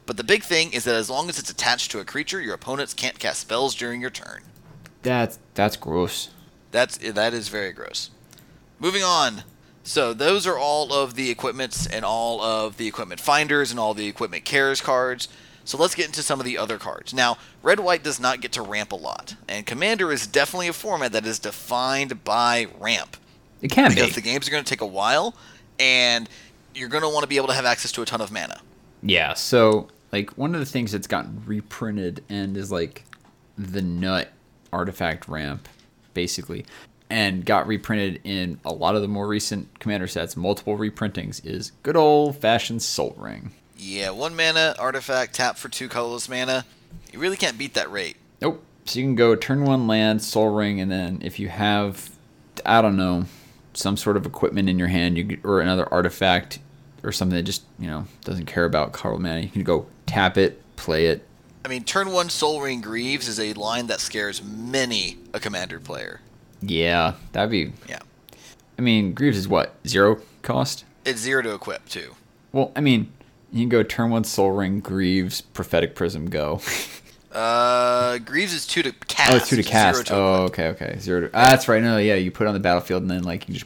But the big thing is that as long as it's attached to a creature, your opponents can't cast spells during your turn. That's that's gross. That's that is very gross. Moving on. So those are all of the equipments and all of the equipment finders and all the equipment cares cards. So let's get into some of the other cards. Now, red white does not get to ramp a lot, and commander is definitely a format that is defined by ramp. It can because be. the games are going to take a while, and you're going to want to be able to have access to a ton of mana. Yeah. So like one of the things that's gotten reprinted and is like the nut artifact ramp, basically, and got reprinted in a lot of the more recent commander sets, multiple reprintings, is good old fashioned Sol Ring. Yeah, one mana artifact, tap for two colorless mana. You really can't beat that rate. Nope. So you can go turn one land, Sol Ring, and then if you have, I don't know, some sort of equipment in your hand, you or another artifact or something that just you know doesn't care about color mana, you can go tap it, play it. I mean, turn one Sol Ring Greaves is a line that scares many a commander player. Yeah, that'd be. Yeah. I mean, Greaves is what zero cost. It's zero to equip too. Well, I mean, you can go turn one Sol Ring, Greaves, Prophetic Prism, go. Uh, Greaves is two to cast. oh, it's two to cast. to oh, equip. okay, okay, zero to. Ah, that's right. No, yeah, you put it on the battlefield and then like you just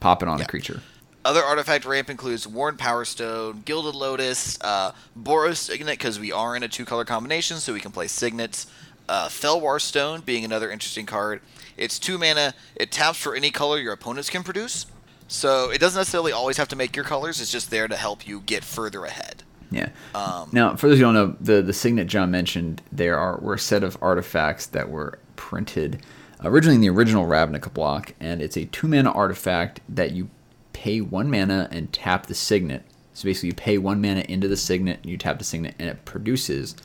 pop it on Yeah. a creature. Other artifact ramp includes Worn Power Stone, Gilded Lotus, uh, Boros Signet, because we are in a two color combination, so we can play Signets. Uh, Fellwar Stone being another interesting card. It's two mana. It taps for any color your opponents can produce. So it doesn't necessarily always have to make your colors. It's just there to help you get further ahead. Yeah. Um, now, for those who don't know, the the signet John mentioned, there are were a set of artifacts that were printed originally in the original Ravnica block, and it's a two mana artifact that you pay one mana and tap the signet. So basically, you pay one mana into the signet, and you tap the signet, and it produces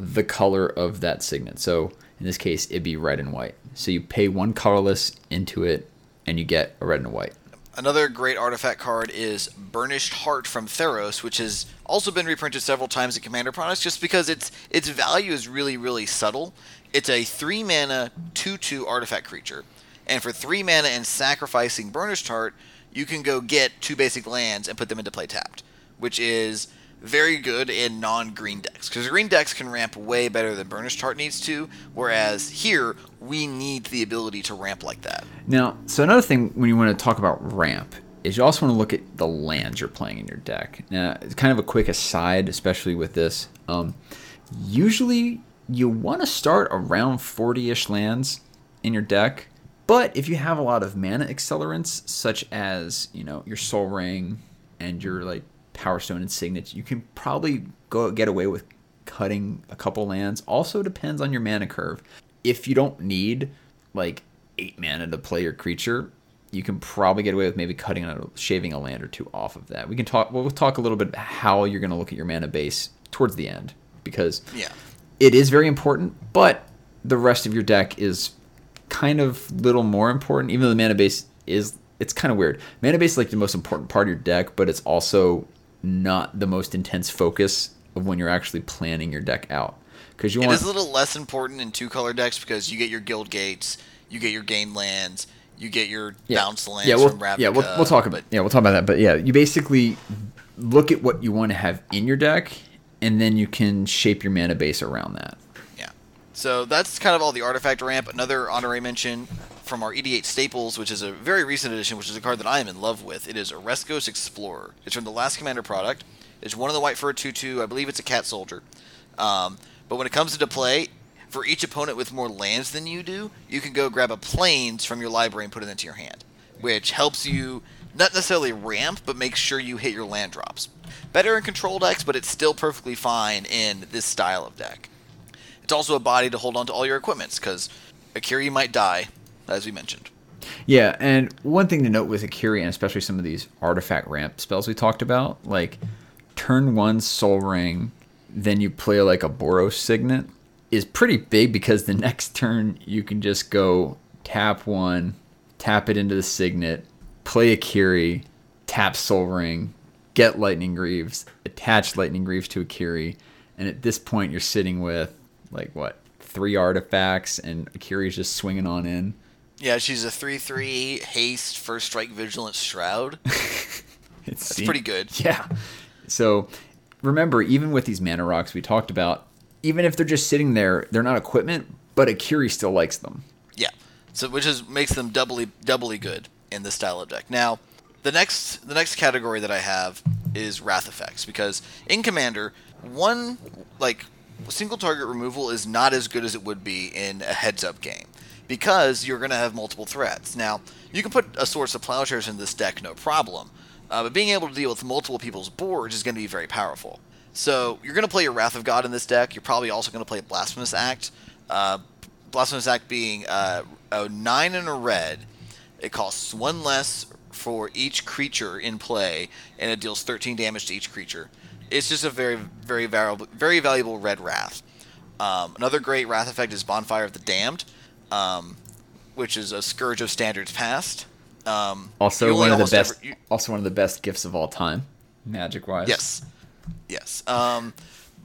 the color of that signet. So in this case, it'd be red and white. So you pay one colorless into it, and you get a red and a white. Another great artifact card is Burnished Hart from Theros, which has also been reprinted several times in Commander products just because its its value is really, really subtle. It's a 3 mana 2 2 artifact creature. And for 3 mana and sacrificing Burnished Hart, you can go get two basic lands and put them into play tapped, which is very good in non green decks. Because green decks can ramp way better than Burnished Hart needs to, whereas here, we need the ability to ramp like that. Now, so another thing when you want to talk about ramp is you also want to look at the lands you're playing in your deck. Now, it's kind of a quick aside, especially with this. Um, usually, you want to start around 40-ish lands in your deck, but if you have a lot of mana accelerants, such as you know your Sol Ring and your like Power Stone and Signet, you can probably go get away with cutting a couple lands. Also depends on your mana curve. If you don't need like eight mana to play your creature, you can probably get away with maybe cutting a shaving a land or two off of that. We can talk. We'll talk a little bit about how you're going to look at your mana base towards the end because Yeah. it is very important, but the rest of your deck is kind of little more important. Even though the mana base is, it's kind of weird. Mana base is like the most important part of your deck, but it's also not the most intense focus of when you're actually planning your deck out. Because you It want is a little less important in two color decks because you get your guild gates, you get your gain lands, you get your bounce lands yeah, we'll, from Ravnica. Yeah, we'll, we'll talk about yeah, we'll talk about that. But yeah, you basically look at what you want to have in your deck, and then you can shape your mana base around that. So that's kind of all the artifact ramp. Another honorary mention from our EDH staples, which is a very recent edition, which is a card that I am in love with. It is Oreskos Explorer. It's from the last Commander product. It's one of the white for a 2-2. I believe it's a cat soldier. Um, but when it comes into play, for each opponent with more lands than you do, you can go grab a plains from your library and put it into your hand, which helps you not necessarily ramp, but make sure you hit your land drops. Better in control decks, but it's still perfectly fine in this style of deck. It's also a body to hold on to all your equipments, because Akiri might die, as we mentioned. Yeah, and one thing to note with Akiri, and especially some of these artifact ramp spells we talked about, like turn one Sol Ring, then you play like a Boros Signet, is pretty big because the next turn you can just go tap one, tap it into the Signet, play Akiri, tap Sol Ring, get Lightning Greaves, attach Lightning Greaves to Akiri, and at this point you're sitting with like what three artifacts, and Akiri's just swinging on in. Yeah, she's a three-three haste, first strike, vigilance, shroud. It's That's pretty good. Yeah. So remember, even with these mana rocks we talked about, even if they're just sitting there, they're not equipment, but Akiri still likes them. Yeah. So which is makes them doubly doubly good in this style of deck. Now, the next the next category that I have is wrath effects because in Commander, one like single target removal is not as good as it would be in a heads up game because you're going to have multiple threats. Now, you can put a Swords to Plowshares in this deck no problem, uh, but being able to deal with multiple people's boards is going to be very powerful. So you're going to play your Wrath of God in this deck. You're probably also going to play Blasphemous Act. Uh, Blasphemous Act being uh, a nine and a red. It costs one less for each creature in play, and it deals 13 damage to each creature. It's just a very, very valuable, very valuable red Wrath. Um, another great Wrath effect is Bonfire of the Damned, um, which is a Scourge of Standards Past. Um, Also one of the best ever- you- also one of the best gifts of all time, magic wise. Yes. Yes. Um,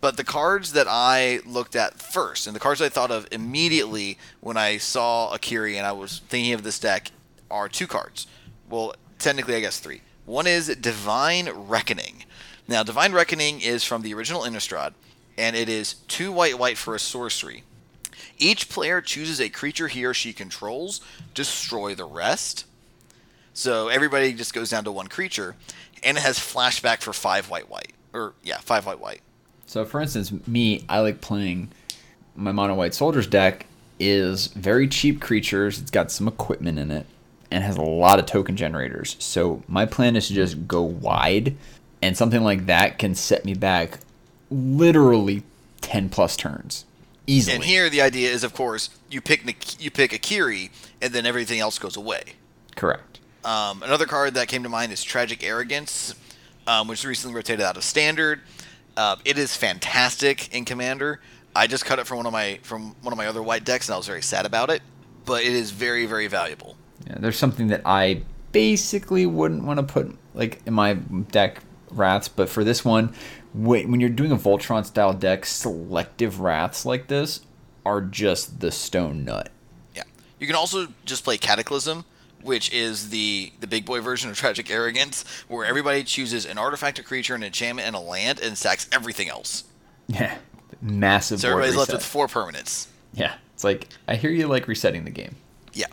but the cards that I looked at first, and the cards I thought of immediately when I saw Akiri and I was thinking of this deck, are two cards. Well, technically, I guess three. One is Divine Reckoning. Now, Divine Reckoning is from the original Innistrad, and it is two white white for a sorcery. Each player chooses a creature he or she controls, destroy the rest. So everybody just goes down to one creature, and it has flashback for five white white, or yeah, five white white. So for instance, me, I like playing my mono white soldiers deck is very cheap creatures. It's got some equipment in it and has a lot of token generators. So my plan is to just go wide and something like that can set me back literally 10 plus turns easily. And here the idea is, of course, you pick you pick Akiri, and then everything else goes away. Correct. Um, another card that came to mind is Tragic Arrogance, um, which recently rotated out of Standard. Uh, it is fantastic in Commander. I just cut it from one of my from one of my other white decks, and I was very sad about it. But it is very very valuable. Yeah, there's something that I basically wouldn't want to put like in my deck wraths, but for this one, when, when you're doing a Voltron style deck, selective wraths like this are just the stone nut. Yeah. You can also just play Cataclysm, which is the the big boy version of Tragic Arrogance, where everybody chooses an artifact, a creature, an enchantment, and a land, and stacks everything else. Yeah, massive. So everybody's left with four permanents. Yeah, it's like I hear you like resetting the game. Yeah.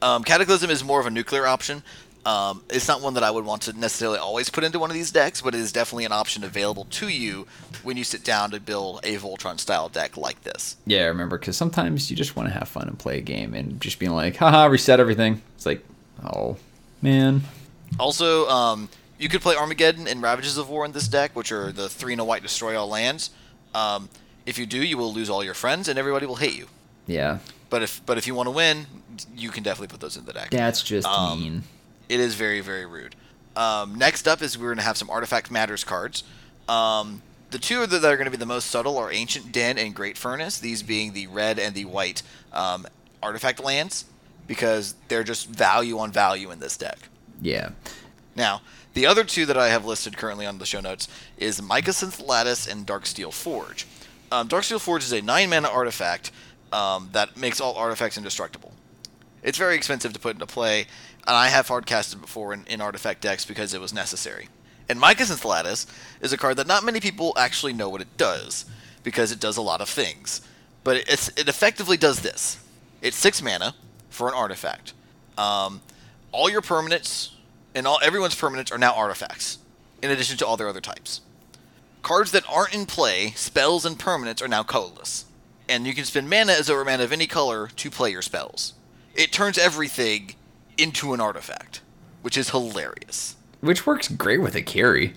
Um, Cataclysm is more of a nuclear option. Um, it's not one that I would want to necessarily always put into one of these decks, but it is definitely an option available to you when you sit down to build a Voltron style deck like this. Yeah, I remember because sometimes you just want to have fun and play a game, and just being like, haha, reset everything. It's like, oh man. Also, um, you could play Armageddon and Ravages of War in this deck, which are the three and a white destroy all lands. Um, if you do, you will lose all your friends and everybody will hate you. Yeah, But if but if you want to win, you can definitely put those in the deck. that's just Um, mean. It is very, very rude. Um, next up is we're going to have some Artifact Matters cards. Um, the two that are going to be the most subtle are Ancient Den and Great Furnace, these being the red and the white um, artifact lands, because they're just value on value in this deck. Yeah, Now, the other two that I have listed currently on the show notes is Mycosynth Lattice and Darksteel Forge. Um, Darksteel Forge is a 9 mana artifact um, that makes all artifacts indestructible. It's very expensive to put into play, and I have hardcasted before in, in artifact decks because it was necessary. And Mycosynth Lattice is a card that not many people actually know what it does, because it does a lot of things. But it, it effectively does this it's 6 mana for an artifact. Um, all your permanents and all everyone's permanents are now artifacts, in addition to all their other types. Cards that aren't in play, spells and permanents, are now colorless, and you can spend mana as over mana of any color to play your spells. It turns everything into an artifact, which is hilarious. which works great with Akiri.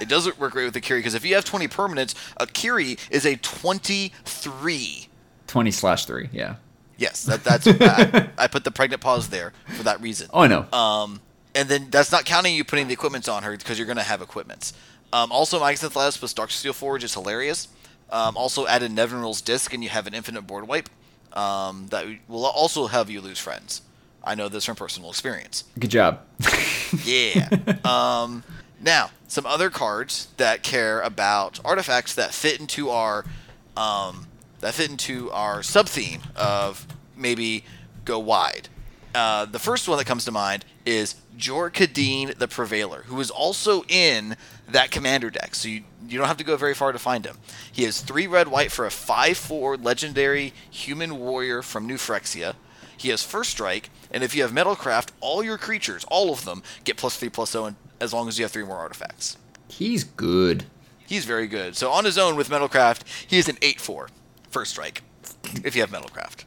It doesn't work great with Akiri because if you have 20 permanents, Akiri is a 23. Twenty slash three. Yeah. Yes, that, that's I, I put the pregnant pause there for that reason. Oh, I know. Um, and then that's not counting you putting the equipments on her because you're going to have equipments. Um, also, Mycosynth Lattice plus Darksteel Forge is hilarious. Um, also, add in Nevinyrral's Disk and you have an infinite board wipe. Um, that will also have you lose friends. I know this from personal experience. Good job. Yeah. um, Now, some other cards that care about artifacts that fit into our um, that fit into our sub theme of maybe go wide. Uh, the first one that comes to mind is Jor Kadeen the Prevailer, who is also in that commander deck. So you, you don't have to go very far to find him. He has three red white for a 5 4 legendary human warrior from New Phyrexia. He has first strike, and if you have Metalcraft, all your creatures, all of them, get plus 3 plus 0 as long as you have three more artifacts. He's good. He's very good. So on his own with Metalcraft, he is an 8 4 first strike if you have Metalcraft.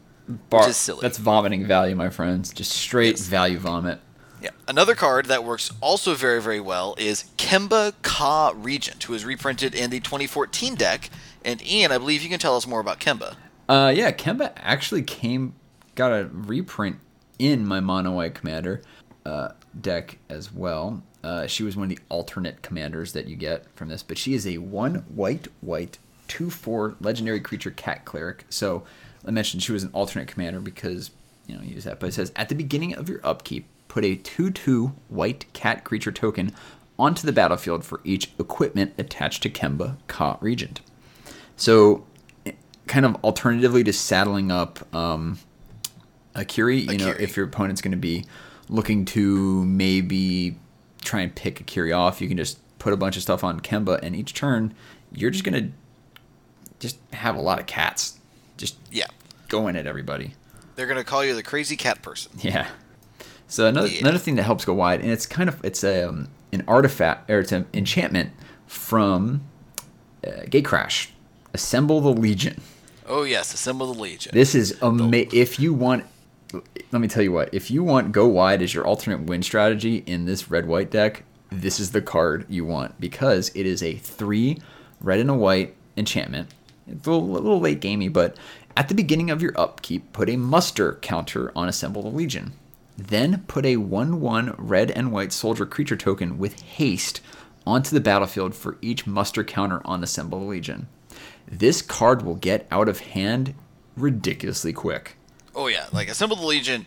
Bar- which is silly. That's vomiting value, my friends. Just straight Yes. value vomit. Yeah. Another card that works also very, very well is Kemba Kha Regent, who is reprinted in the 2014 deck. And Ian, I believe you can tell us more about Kemba. Uh, yeah, Kemba actually came, got a reprint in my mono white commander uh, deck as well. Uh, she was one of the alternate commanders that you get from this, but she is a one white white two four legendary creature cat cleric. So I mentioned she was an alternate commander because you know use that. But it says at the beginning of your upkeep, put a two two white cat creature token onto the battlefield for each equipment attached to Kemba Kha Regent. So, kind of alternatively to saddling up um, Akiri, you know, if your opponent's going to be looking to maybe try and pick Akiri off, you can just put a bunch of stuff on Kemba, and each turn you're just going to just have a lot of cats just Yeah. going at everybody. They're going to call you the crazy cat person. Yeah. So another Yeah. another thing that helps go wide, and it's kind of it's a um, an artifact or it's an enchantment from uh, Gatecrash. Assemble the Legion. Oh, yes. Assemble the Legion. This is ama- if you want. Let me tell you what. If you want go wide as your alternate win strategy in this red white deck, this is the card you want because it is a three red and a white enchantment. It's a little, a little late gamey, but at the beginning of your upkeep, put a muster counter on Assemble the Legion. Then put a 1 1 red and white soldier creature token with haste onto the battlefield for each muster counter on Assemble the Legion. This card will get out of hand ridiculously quick. Oh, yeah. Like, Assemble the Legion.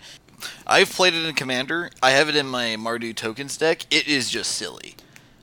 I've played it in Commander. I have it in my Mardu Tokens deck. It is just silly.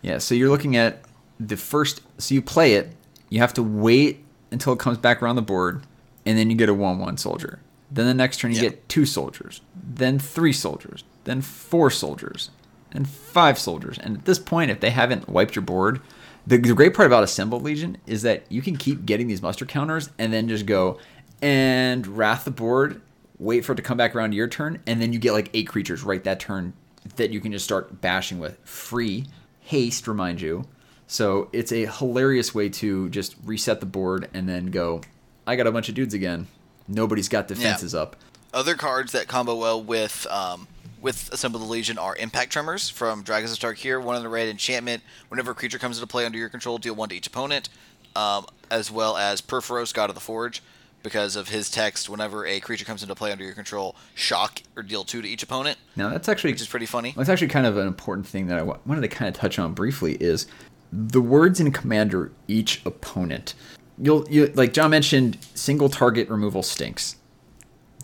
Yeah, so you're looking at the first. So you play it, you have to wait until it comes back around the board, and then you get a 1 1 soldier. Then the next turn you Yeah. get two soldiers, then three soldiers, then four soldiers, and five soldiers. And at this point, if they haven't wiped your board, the, the great part about Assembled Legion is that you can keep getting these muster counters and then just go and wrath the board, wait for it to come back around your turn, and then you get like eight creatures right that turn that you can just start bashing with. Free haste, remind you. So it's a hilarious way to just reset the board and then go, I got a bunch of dudes again. Nobody's got defenses up. Other cards that combo well with um, with Assemble the Legion are Impact Tremors from Dragons of Tarkir, one in the red enchantment. Whenever a creature comes into play under your control, deal one to each opponent, um, as well as Purphoros, God of the Forge, because of his text. Whenever a creature comes into play under your control, shock or deal two to each opponent, Now that's actually which is pretty funny. That's actually kind of an important thing that I wanted to kind of touch on briefly is the words in Commander each opponent. You'll you like John mentioned single target removal stinks.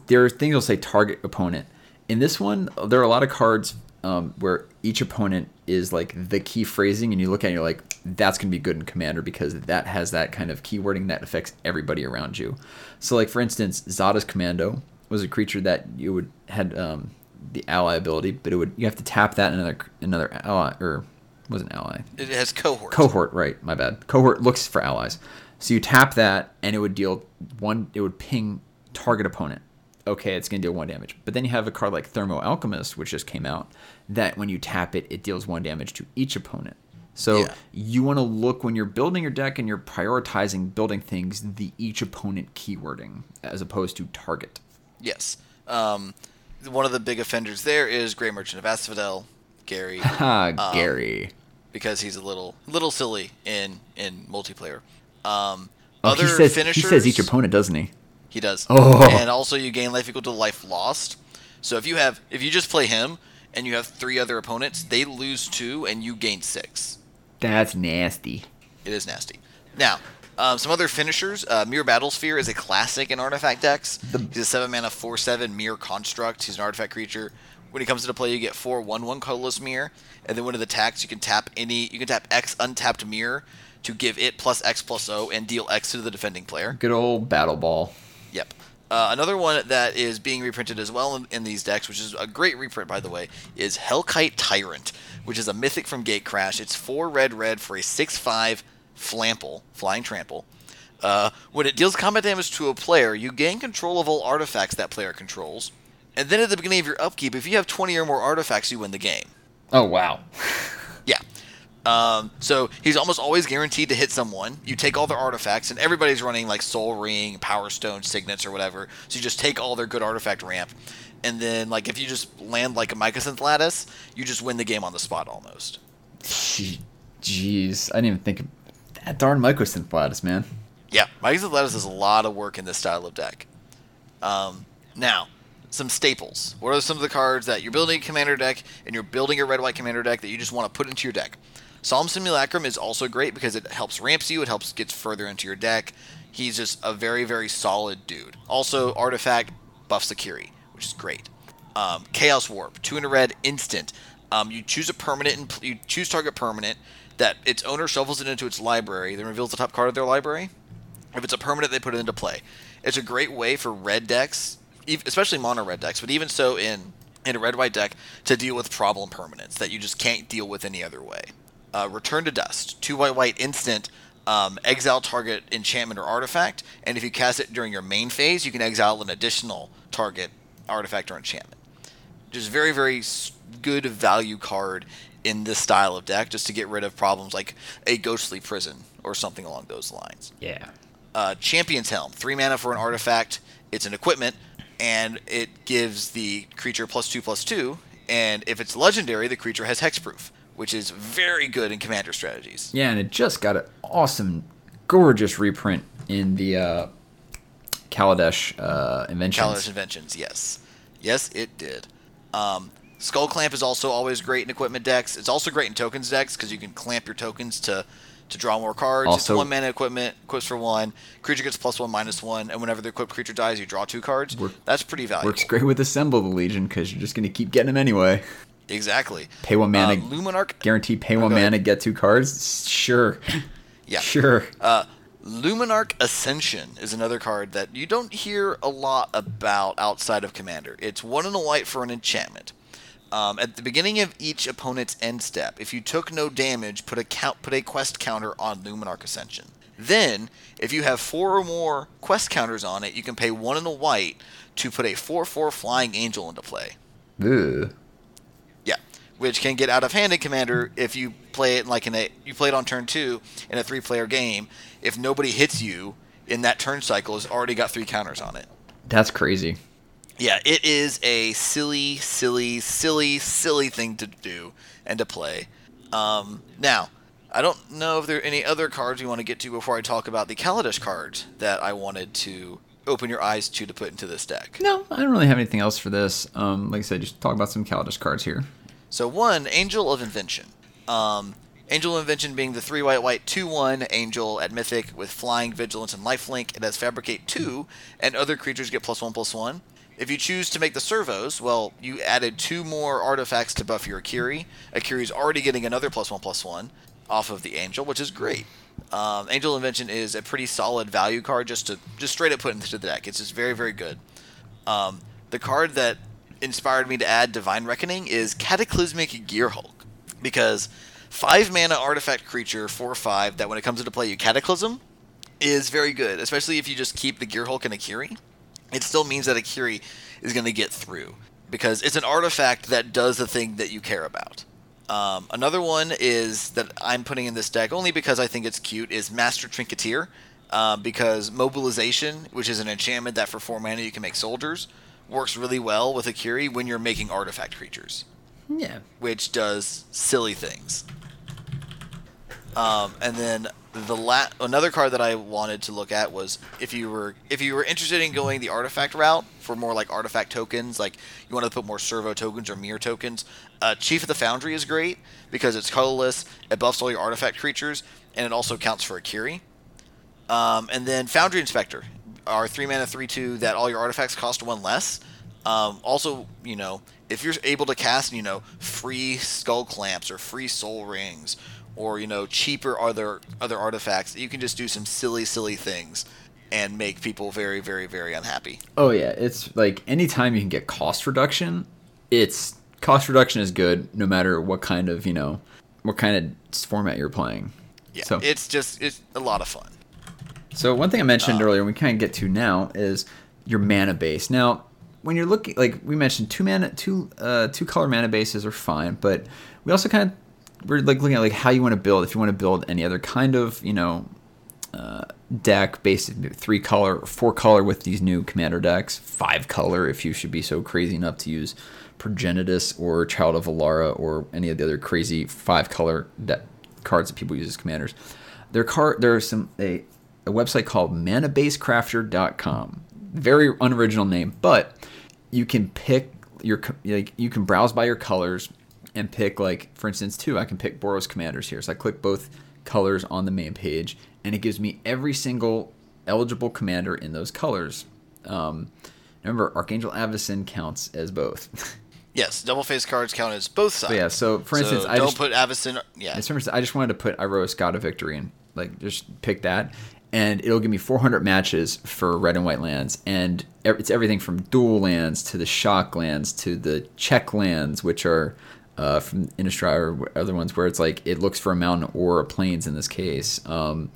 There are things you'll say target opponent. In this one, there are a lot of cards um, where each opponent is like the key phrasing, and you look at it, and you're like, that's gonna be good in Commander because that has that kind of keywording that affects everybody around you. So, like for instance, Zada's Commando was a creature that you would had um, the ally ability, but it would you have to tap that another another ally or was an ally It has cohort. cohort right my bad cohort looks for allies so you tap that and it would deal one it would ping target opponent okay it's going to deal one damage but then you have a card like thermo alchemist which just came out that when you tap it it deals one damage to each opponent so Yeah. you want to look when you're building your deck and you're prioritizing building things the each opponent keywording as opposed to target Yes. Um, one of the big offenders there is Gray Merchant of Asphodel, Gary, ha Um, gary because he's a little little silly in in multiplayer. Um, oh, other he says finishers, he says each opponent doesn't he He does. Oh. And also you gain life equal to life lost. So if you have if you just play him and you have three other opponents, they lose two and you gain six. that's nasty It is nasty. Now, um, some other finishers. Uh, Myr Battlesphere is a classic in artifact decks. He's a seven mana four seven Myr construct. He's an artifact creature when it comes into play, you get four one one colorless Myr, and then when it attacks, you can tap any you can tap X untapped Myr to give it plus X plus O and deal X to the defending player. Good old battle ball. Yep. Uh, another one that is being reprinted as well in, in, these decks, which is a great reprint by the way, is Hellkite Tyrant, which is a mythic from Gatecrash. It's four red red for a six five flample, flying trample. Uh, when it deals combat damage to a player, you gain control of all artifacts that player controls. And then at the beginning of your upkeep, if you have 20 or more artifacts, you win the game. Oh, wow. Um, so he's almost always guaranteed to hit someone. You take all their artifacts, and everybody's running like Sol Ring, Power Stone, Signets, or whatever. So you just take all their good artifact ramp. And then, like, if you just land like a Mycosynth Lattice, you just win the game on the spot almost. Jeez. I didn't even think of that darn Mycosynth Lattice, man. Yeah, Mycosynth Lattice does a lot of work in this style of deck. Um, now, some staples. What are some of the cards that you're building a commander deck and you're building a red white commander deck that you just want to put into your deck? Solemn Simulacrum is also great because it helps ramps you, it helps gets further into your deck. He's just a very, very solid dude. Also, Artifact buffs Akiri, which is great. Um, Chaos Warp, two in a red, instant. Um, you choose a permanent and you choose target permanent that its owner shuffles it into its library, then reveals the top card of their library. If it's a permanent, they put it into play. It's a great way for red decks especially mono red decks, but even so in in a red white deck to deal with problem permanents that you just can't deal with any other way. Uh, Return to Dust, two white white instant. Um, exile target enchantment or artifact, and if you cast it during your main phase, you can exile an additional target artifact or enchantment. Just very, very good value card in this style of deck, just to get rid of problems like a Ghostly Prison or something along those lines. Yeah. Uh, Champion's Helm, three mana for an artifact. It's an equipment and it gives the creature plus two plus two. And if it's legendary, the creature has hexproof, which is very good in commander strategies. Yeah, and it just got an awesome, gorgeous reprint in the uh, Kaladesh uh, Inventions. Kaladesh Inventions, yes. Yes, it did. Um, Skullclamp is also always great in equipment decks. It's also great in tokens decks because you can clamp your tokens to to draw more cards. Also, it's one mana equipment, equips for one. Creature gets plus one, minus one, and whenever the equipped creature dies, you draw two cards. Work, That's pretty valuable. Works great with Assemble the Legion because you're just going to keep getting them anyway. Exactly. Pay one mana. Uh, Luminarch. Guaranteed pay oh, one mana, get two cards? Sure. yeah. Sure. Uh, Luminarch Ascension is another card that you don't hear a lot about outside of Commander. It's one in a white for an enchantment. Um, at the beginning of each opponent's end step, if you took no damage, put a count, put a quest counter on Luminarch Ascension. Then, if you have four or more quest counters on it, you can pay one in a white to put a four-four Flying Angel into play. Which can get out of hand in Commander if you play it like in a you play it on turn two in a three-player game. If nobody hits you in that turn cycle, has already got three counters on it. That's crazy yeah, it is a silly, silly, silly, silly thing to do and to play. Um, now, I don't know if there are any other cards you want to get to before I talk about the Kaladesh cards that I wanted to open your eyes to to put into this deck. No, I don't really have anything else for this. Um, like I said, just talk about some Kaladesh cards here. So one, Angel of Invention. Um, Angel of Invention being the three white white two one angel at Mythic with flying, vigilance, and lifelink. It has Fabricate two, and other creatures get plus one plus one. If you choose to make the servos, well, you added two more artifacts to buff your Akiri. Akiri's already getting another plus one plus one off of the Angel, which is great. Um, Angel Invention is a pretty solid value card just to just straight up put into the deck. It's just very very good. Um, the card that inspired me to add Divine Reckoning is Cataclysmic Gearhulk because five mana artifact creature four five that when it comes into play you Cataclysm is very good, especially if you just keep the Gearhulk and Akiri it still means that Akiri is going to get through because it's an artifact that does the thing that you care about. Um, another one is that I'm putting in this deck only because I think it's cute is Master Trinketeer. Uh, because mobilization, which is an enchantment that for four mana you can make soldiers, works really well with Akiri when you're making artifact creatures. Yeah. Which does silly things. Um, and then the la- another card that I wanted to look at was if you were if you were interested in going the artifact route for more like artifact tokens, like you want to put more servo tokens or Myr tokens. Uh, Chief of the Foundry is great because it's colorless, it buffs all your artifact creatures, and it also counts for Akiri. Um, and then Foundry Inspector are three mana three two that all your artifacts cost one less. Um, also, you know, if you're able to cast, you know, free Skullclamps or free Sol Rings, or you know, cheaper other other artifacts, you can just do some silly, silly things and make people very, very, very unhappy. Oh yeah, it's like anytime you can get cost reduction, it's cost reduction is good no matter what kind of you know what kind of format you're playing. Yeah, So- it's just it's a lot of fun. So one thing I mentioned earlier, we kind of get to now, is your mana base. Now, when you're looking, like we mentioned, two mana, two uh, two color mana bases are fine, but we also kind of we're like looking at like how you want to build. If you want to build any other kind of you know uh, deck, based three color, four color with these new commander decks, five color if you should be so crazy enough to use Progenitus or Child of Alara or any of the other crazy five color de- cards that people use as commanders. Their card there's some a, a website called manabasecrafter.com. Very unoriginal name, but you can pick your like you can browse by your colors and pick like for instance too. I can pick Boros commanders here. So I click both colors on the main page and it gives me every single eligible commander in those colors. Um, remember Archangel Avacyn counts as both. Yes, double face cards count as both sides. yeah, so for instance, so I don't just put Avacyn. Yeah, far I just wanted to put Iroas God of Victory and like just pick that, and it'll give me 400 matches for red and white lands, and it's everything from dual lands to the shock lands to the check lands, which are uh, from Innistrad or other ones where it's like it looks for a mountain or a plains in this case. Um,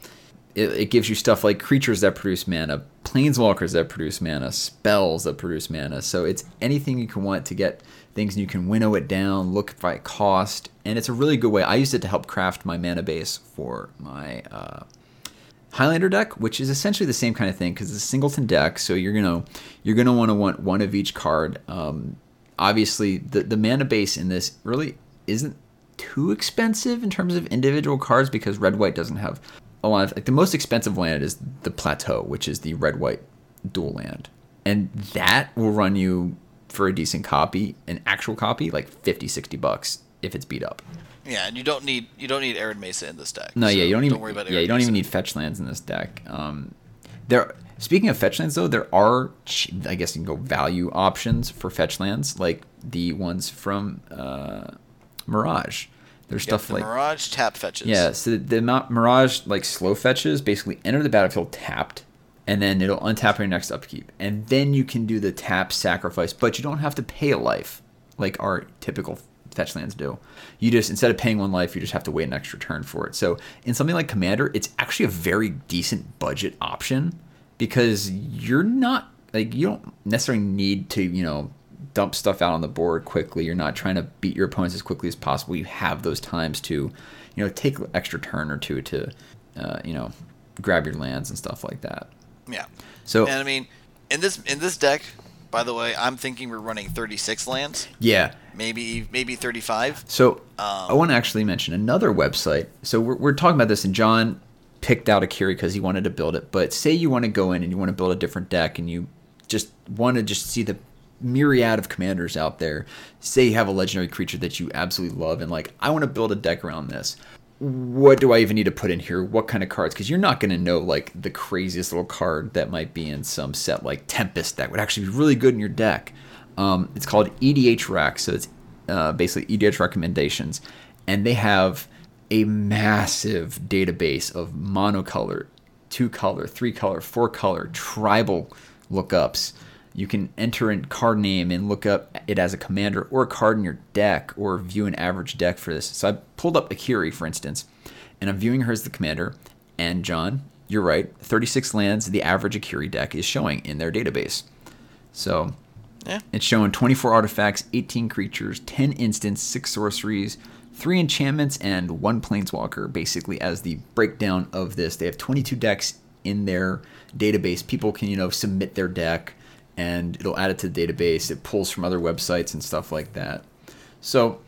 it, it gives you stuff like creatures that produce mana, planeswalkers that produce mana, spells that produce mana. So it's anything you can want to get things, and you can winnow it down, look by cost, and it's a really good way. I used it to help craft my mana base for my uh, Highlander deck, which is essentially the same kind of thing because it's a singleton deck. So you're gonna you're gonna want to want one of each card. Um, obviously, the the mana base in this really isn't too expensive in terms of individual cards because red white doesn't have a lot of like the most expensive land is the plateau, which is the red white dual land, and that will run you for a decent copy, an actual copy, like 50, 60 bucks if it's beat up. Yeah, and you don't need you don't need Arid Mesa in this deck. No, so yeah, you don't even. worry about yeah, you don't Mesa. even need fetch lands in this deck. Um, there. Speaking of fetch lands, though, there are, I guess you can go value options for fetch lands, like the ones from uh, Mirage. There's Yep, stuff the like Mirage tap fetches. yeah, so the amount Mirage like slow fetches basically enter the battlefield tapped, and then it'll untap on your next upkeep, and then you can do the tap sacrifice, but you don't have to pay a life like our typical fetch lands do. You just instead of paying one life, you just have to wait an extra turn for it. So in something like Commander, it's actually a very decent budget option because you're not like you don't necessarily need to you know dump stuff out on the board quickly. You're not trying to beat your opponents as quickly as possible. You have those times to, you know, take an extra turn or two to, uh, you know, grab your lands and stuff like that. yeah. So And I mean, in this in this deck, by the way, I'm thinking we're running 36 lands, yeah. maybe maybe 35. So um, I want to actually mention another website. So we're, we're talking about this, and John picked out a Akiri because he wanted to build it. But say you want to go in and you want to build a different deck, and you just want to just see the myriad of commanders out there. Say you have a legendary creature that you absolutely love, and like I want to build a deck around this. What do I even need to put in here? What kind of cards? Because you're not going to know like the craziest little card that might be in some set like Tempest that would actually be really good in your deck. Um, it's called EDHREC, so it's uh, basically EDH recommendations, and they have a massive database of monocolor, two color, three color, four color, tribal lookups. You can enter in card name and look up it as a commander or a card in your deck or view an average deck for this. So I pulled up Akiri, for instance, and I'm viewing her as the commander. And John, you're right, 36 lands the average Akiri deck is showing in their database. So Yeah. it's showing 24 artifacts, 18 creatures, 10 instants, 6 sorceries, 3 enchantments, and 1 planeswalker, basically, as the breakdown of this. They have 22 decks in their database. People can, you know, submit their deck and it'll add it to the database. It pulls from other websites and stuff like that. So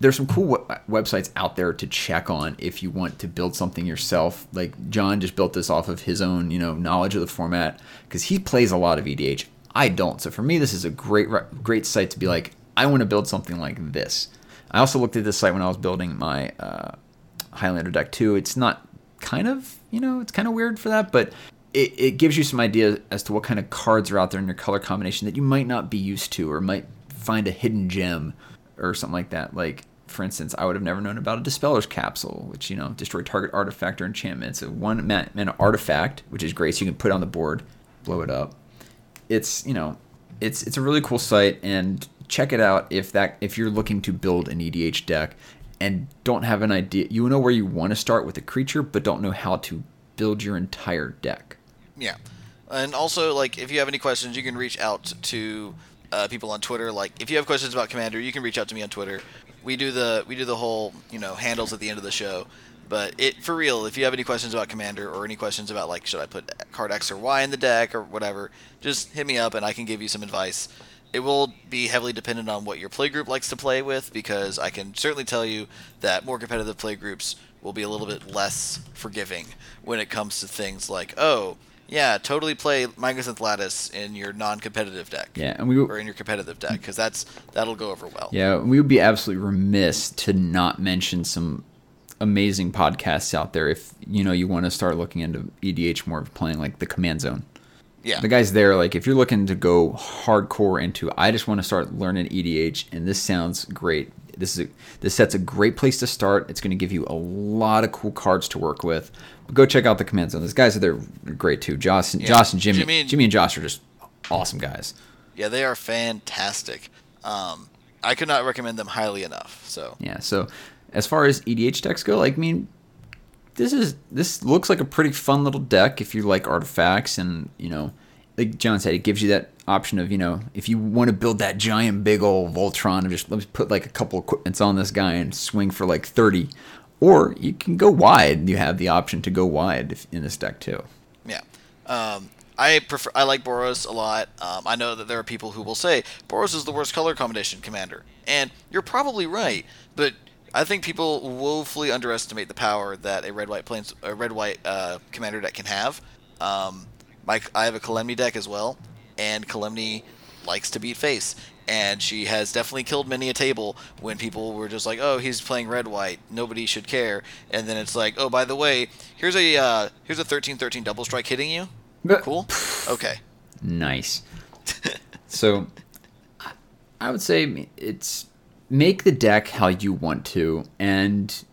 there's some cool we- websites out there to check on if you want to build something yourself. Like John just built this off of his own, you know, knowledge of the format because he plays a lot of EDH. I don't. So for me, this is a great, great site to be like, I want to build something like this. I also looked at this site when I was building my uh, Highlander deck too. It's not kind of, you know, it's kind of weird for that, but it, it gives you some idea as to what kind of cards are out there in your color combination that you might not be used to or might find a hidden gem or something like that. Like for instance, I would have never known about a Dispeller's Capsule, which you know destroy target artifact or enchantment. It's a one mana artifact, which is great. So you can put it on the board, blow it up. It's you know, it's it's a really cool site, and check it out if that if you're looking to build an EDH deck and don't have an idea. You know where you want to start with a creature, but don't know how to build your entire deck. Yeah, and also like if you have any questions, you can reach out to uh, people on Twitter. Like if you have questions about Commander, you can reach out to me on Twitter. We do the we do the whole you know handles at the end of the show. But it for real, if you have any questions about Commander or any questions about like should I put card X or Y in the deck or whatever, just hit me up and I can give you some advice. It will be heavily dependent on what your playgroup likes to play with because I can certainly tell you that more competitive playgroups will be a little bit less forgiving when it comes to things like, oh, yeah, totally play Mycosynth Lattice in your non-competitive deck. Yeah, and we or in your competitive deck because that's that'll go over well. Yeah, we would be absolutely remiss to not mention some amazing podcasts out there if you know you want to start looking into EDH more of playing like the Command Zone. Yeah. The guys there, like, if you're looking to go hardcore into, I just want to start learning EDH, and this sounds great. This is a, this set's a great place to start. It's going to give you a lot of cool cards to work with. But go check out the Command Zone. These guys are there great too. Josh and, yeah. Josh and Jimmy, Jimmy and, Jimmy and Josh are just awesome guys. Yeah, they are fantastic. Um, I could not recommend them highly enough. So yeah. So as far as EDH decks go, like I mean, this is this looks like a pretty fun little deck if you like artifacts and you know like John said, it gives you that option of you know if you want to build that giant big old Voltron and just let me put like a couple equipments on this guy and swing for like thirty, or you can go wide. You have the option to go wide in this deck too. Yeah, um, I prefer I like Boros a lot. Um, I know that there are people who will say Boros is the worst color combination commander, and you're probably right, but I think people woefully underestimate the power that a red white planes a red white uh, commander deck can have. Um, my I have a Kalemne deck as well, and Kalemne likes to beat face, and she has definitely killed many a table when people were just like, "Oh, he's playing red white, nobody should care," and then it's like, "Oh, by the way, here's a uh, here's a thirteen thirteen double strike hitting you." Cool. Okay. Nice. so, I would say it's make the deck how you want to, and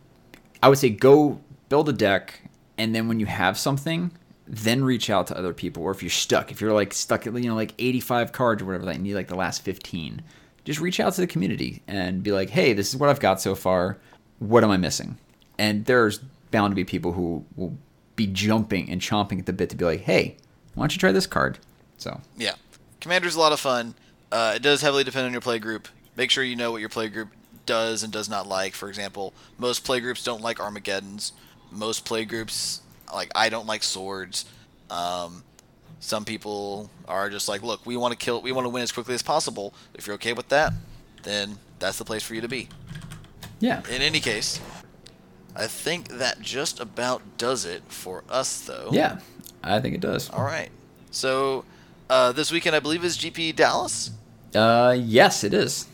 I would say go build a deck, and then when you have something, then reach out to other people. Or if you're stuck, if you're like stuck at you know like 85 cards or whatever, like you need like the last 15, just reach out to the community and be like, hey, this is what I've got so far. What am I missing? And there's bound to be people who will be jumping and chomping at the bit to be like, hey, why don't you try this card? So yeah, Commander's a lot of fun. Uh, it does heavily depend on your play group make sure you know what your play group does and does not like. For example, most play groups don't like Armageddons. Most playgroups, like I don't like swords. Um, some people are just like, look, we want to kill, we want to win as quickly as possible. If you're okay with that, then that's the place for you to be. Yeah. In any case, I think that just about does it for us, though. Yeah, I think it does. All right. So uh, this weekend, I believe, is GP Dallas. Uh, yes, it is.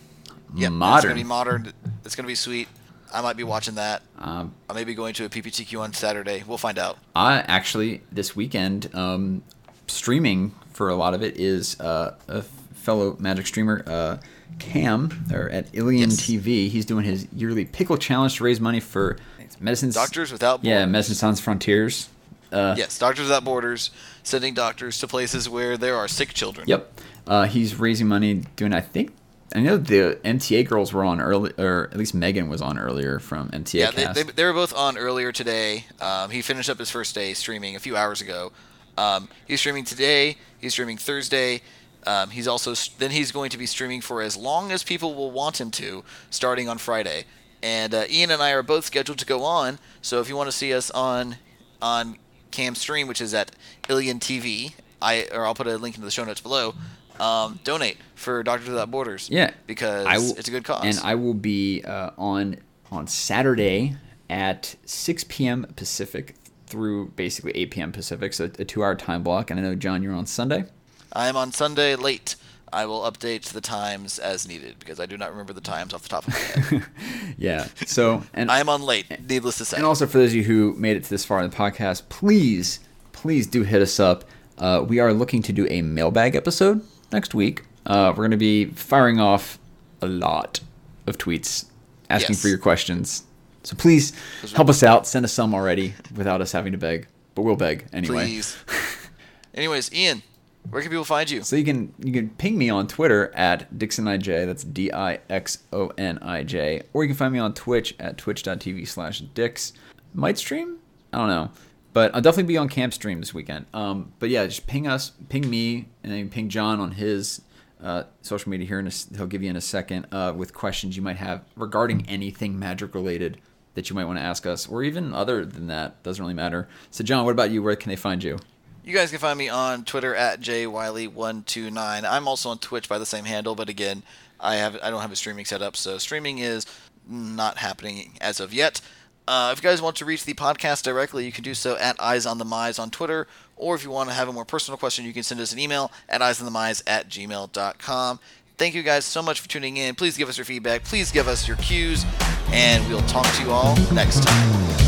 Yeah, modern. It's gonna be modern. It's gonna be sweet. I might be watching that. Um, I may be going to a PPTQ on Saturday. We'll find out. I actually this weekend um, streaming for a lot of it is uh, a fellow Magic streamer, uh, Cam, or at Ilian yes. TV. He's doing his yearly pickle challenge to raise money for medicines. Doctors Without Borders. Yeah, Medicine Sans Frontiers. Uh, yes, Doctors Without Borders, sending doctors to places where there are sick children. Yep. Uh, he's raising money doing, I think, I know the MTA girls were on early, or at least Megan was on earlier from MTA. Yeah, they, they, they, were both on earlier today. Um, he finished up his first day streaming a few hours ago. Um, he's streaming today. He's streaming Thursday. Um, he's also then he's going to be streaming for as long as people will want him to, starting on Friday. And uh, Ian and I are both scheduled to go on. So if you want to see us on on Cam stream, which is at Ilian TV, I or I'll put a link in the show notes below um, donate for Doctors Without Borders. Yeah, because will, it's a good cause. And I will be uh, on on Saturday at 6 p.m. Pacific through basically 8 p.m. Pacific, so a two-hour time block. And I know John, you're on Sunday. I am on Sunday late. I will update the times as needed because I do not remember the times off the top of my head. yeah. So and I am on late. Needless to say. And also for those of you who made it to this far in the podcast, please, please do hit us up. Uh, we are looking to do a mailbag episode next week. Uh, we're going to be firing off a lot of tweets asking Yes. for your questions. So please help us out. Send us some already without us having to beg, but we'll beg anyway. Please. Anyways, Ian, where can people find you? So you can you can ping me on Twitter at DixonIJ. That's D I X O N I J. Or you can find me on Twitch at twitch.tv slash Dix. Might stream? I don't know. But I'll definitely be on camp stream this weekend. Um, but yeah, just ping us, ping me, and then ping John on his uh, social media here. and he'll give you in a second uh, with questions you might have regarding anything magic related that you might want to ask us, or even other than that. Doesn't really matter. So John, what about you? Where can they find you? You guys can find me on Twitter at jwiley129. I'm also on Twitch by the same handle, but again, I have I don't have a streaming set up, so streaming is not happening as of yet. Uh, if you guys want to reach the podcast directly, you can do so at Eyes on the Mize on Twitter, or if you want to have a more personal question, you can send us an email at eyesonthemize at gmail.com. Thank you guys so much for tuning in. Please give us your feedback. Please give us your cues, and we'll talk to you all next time.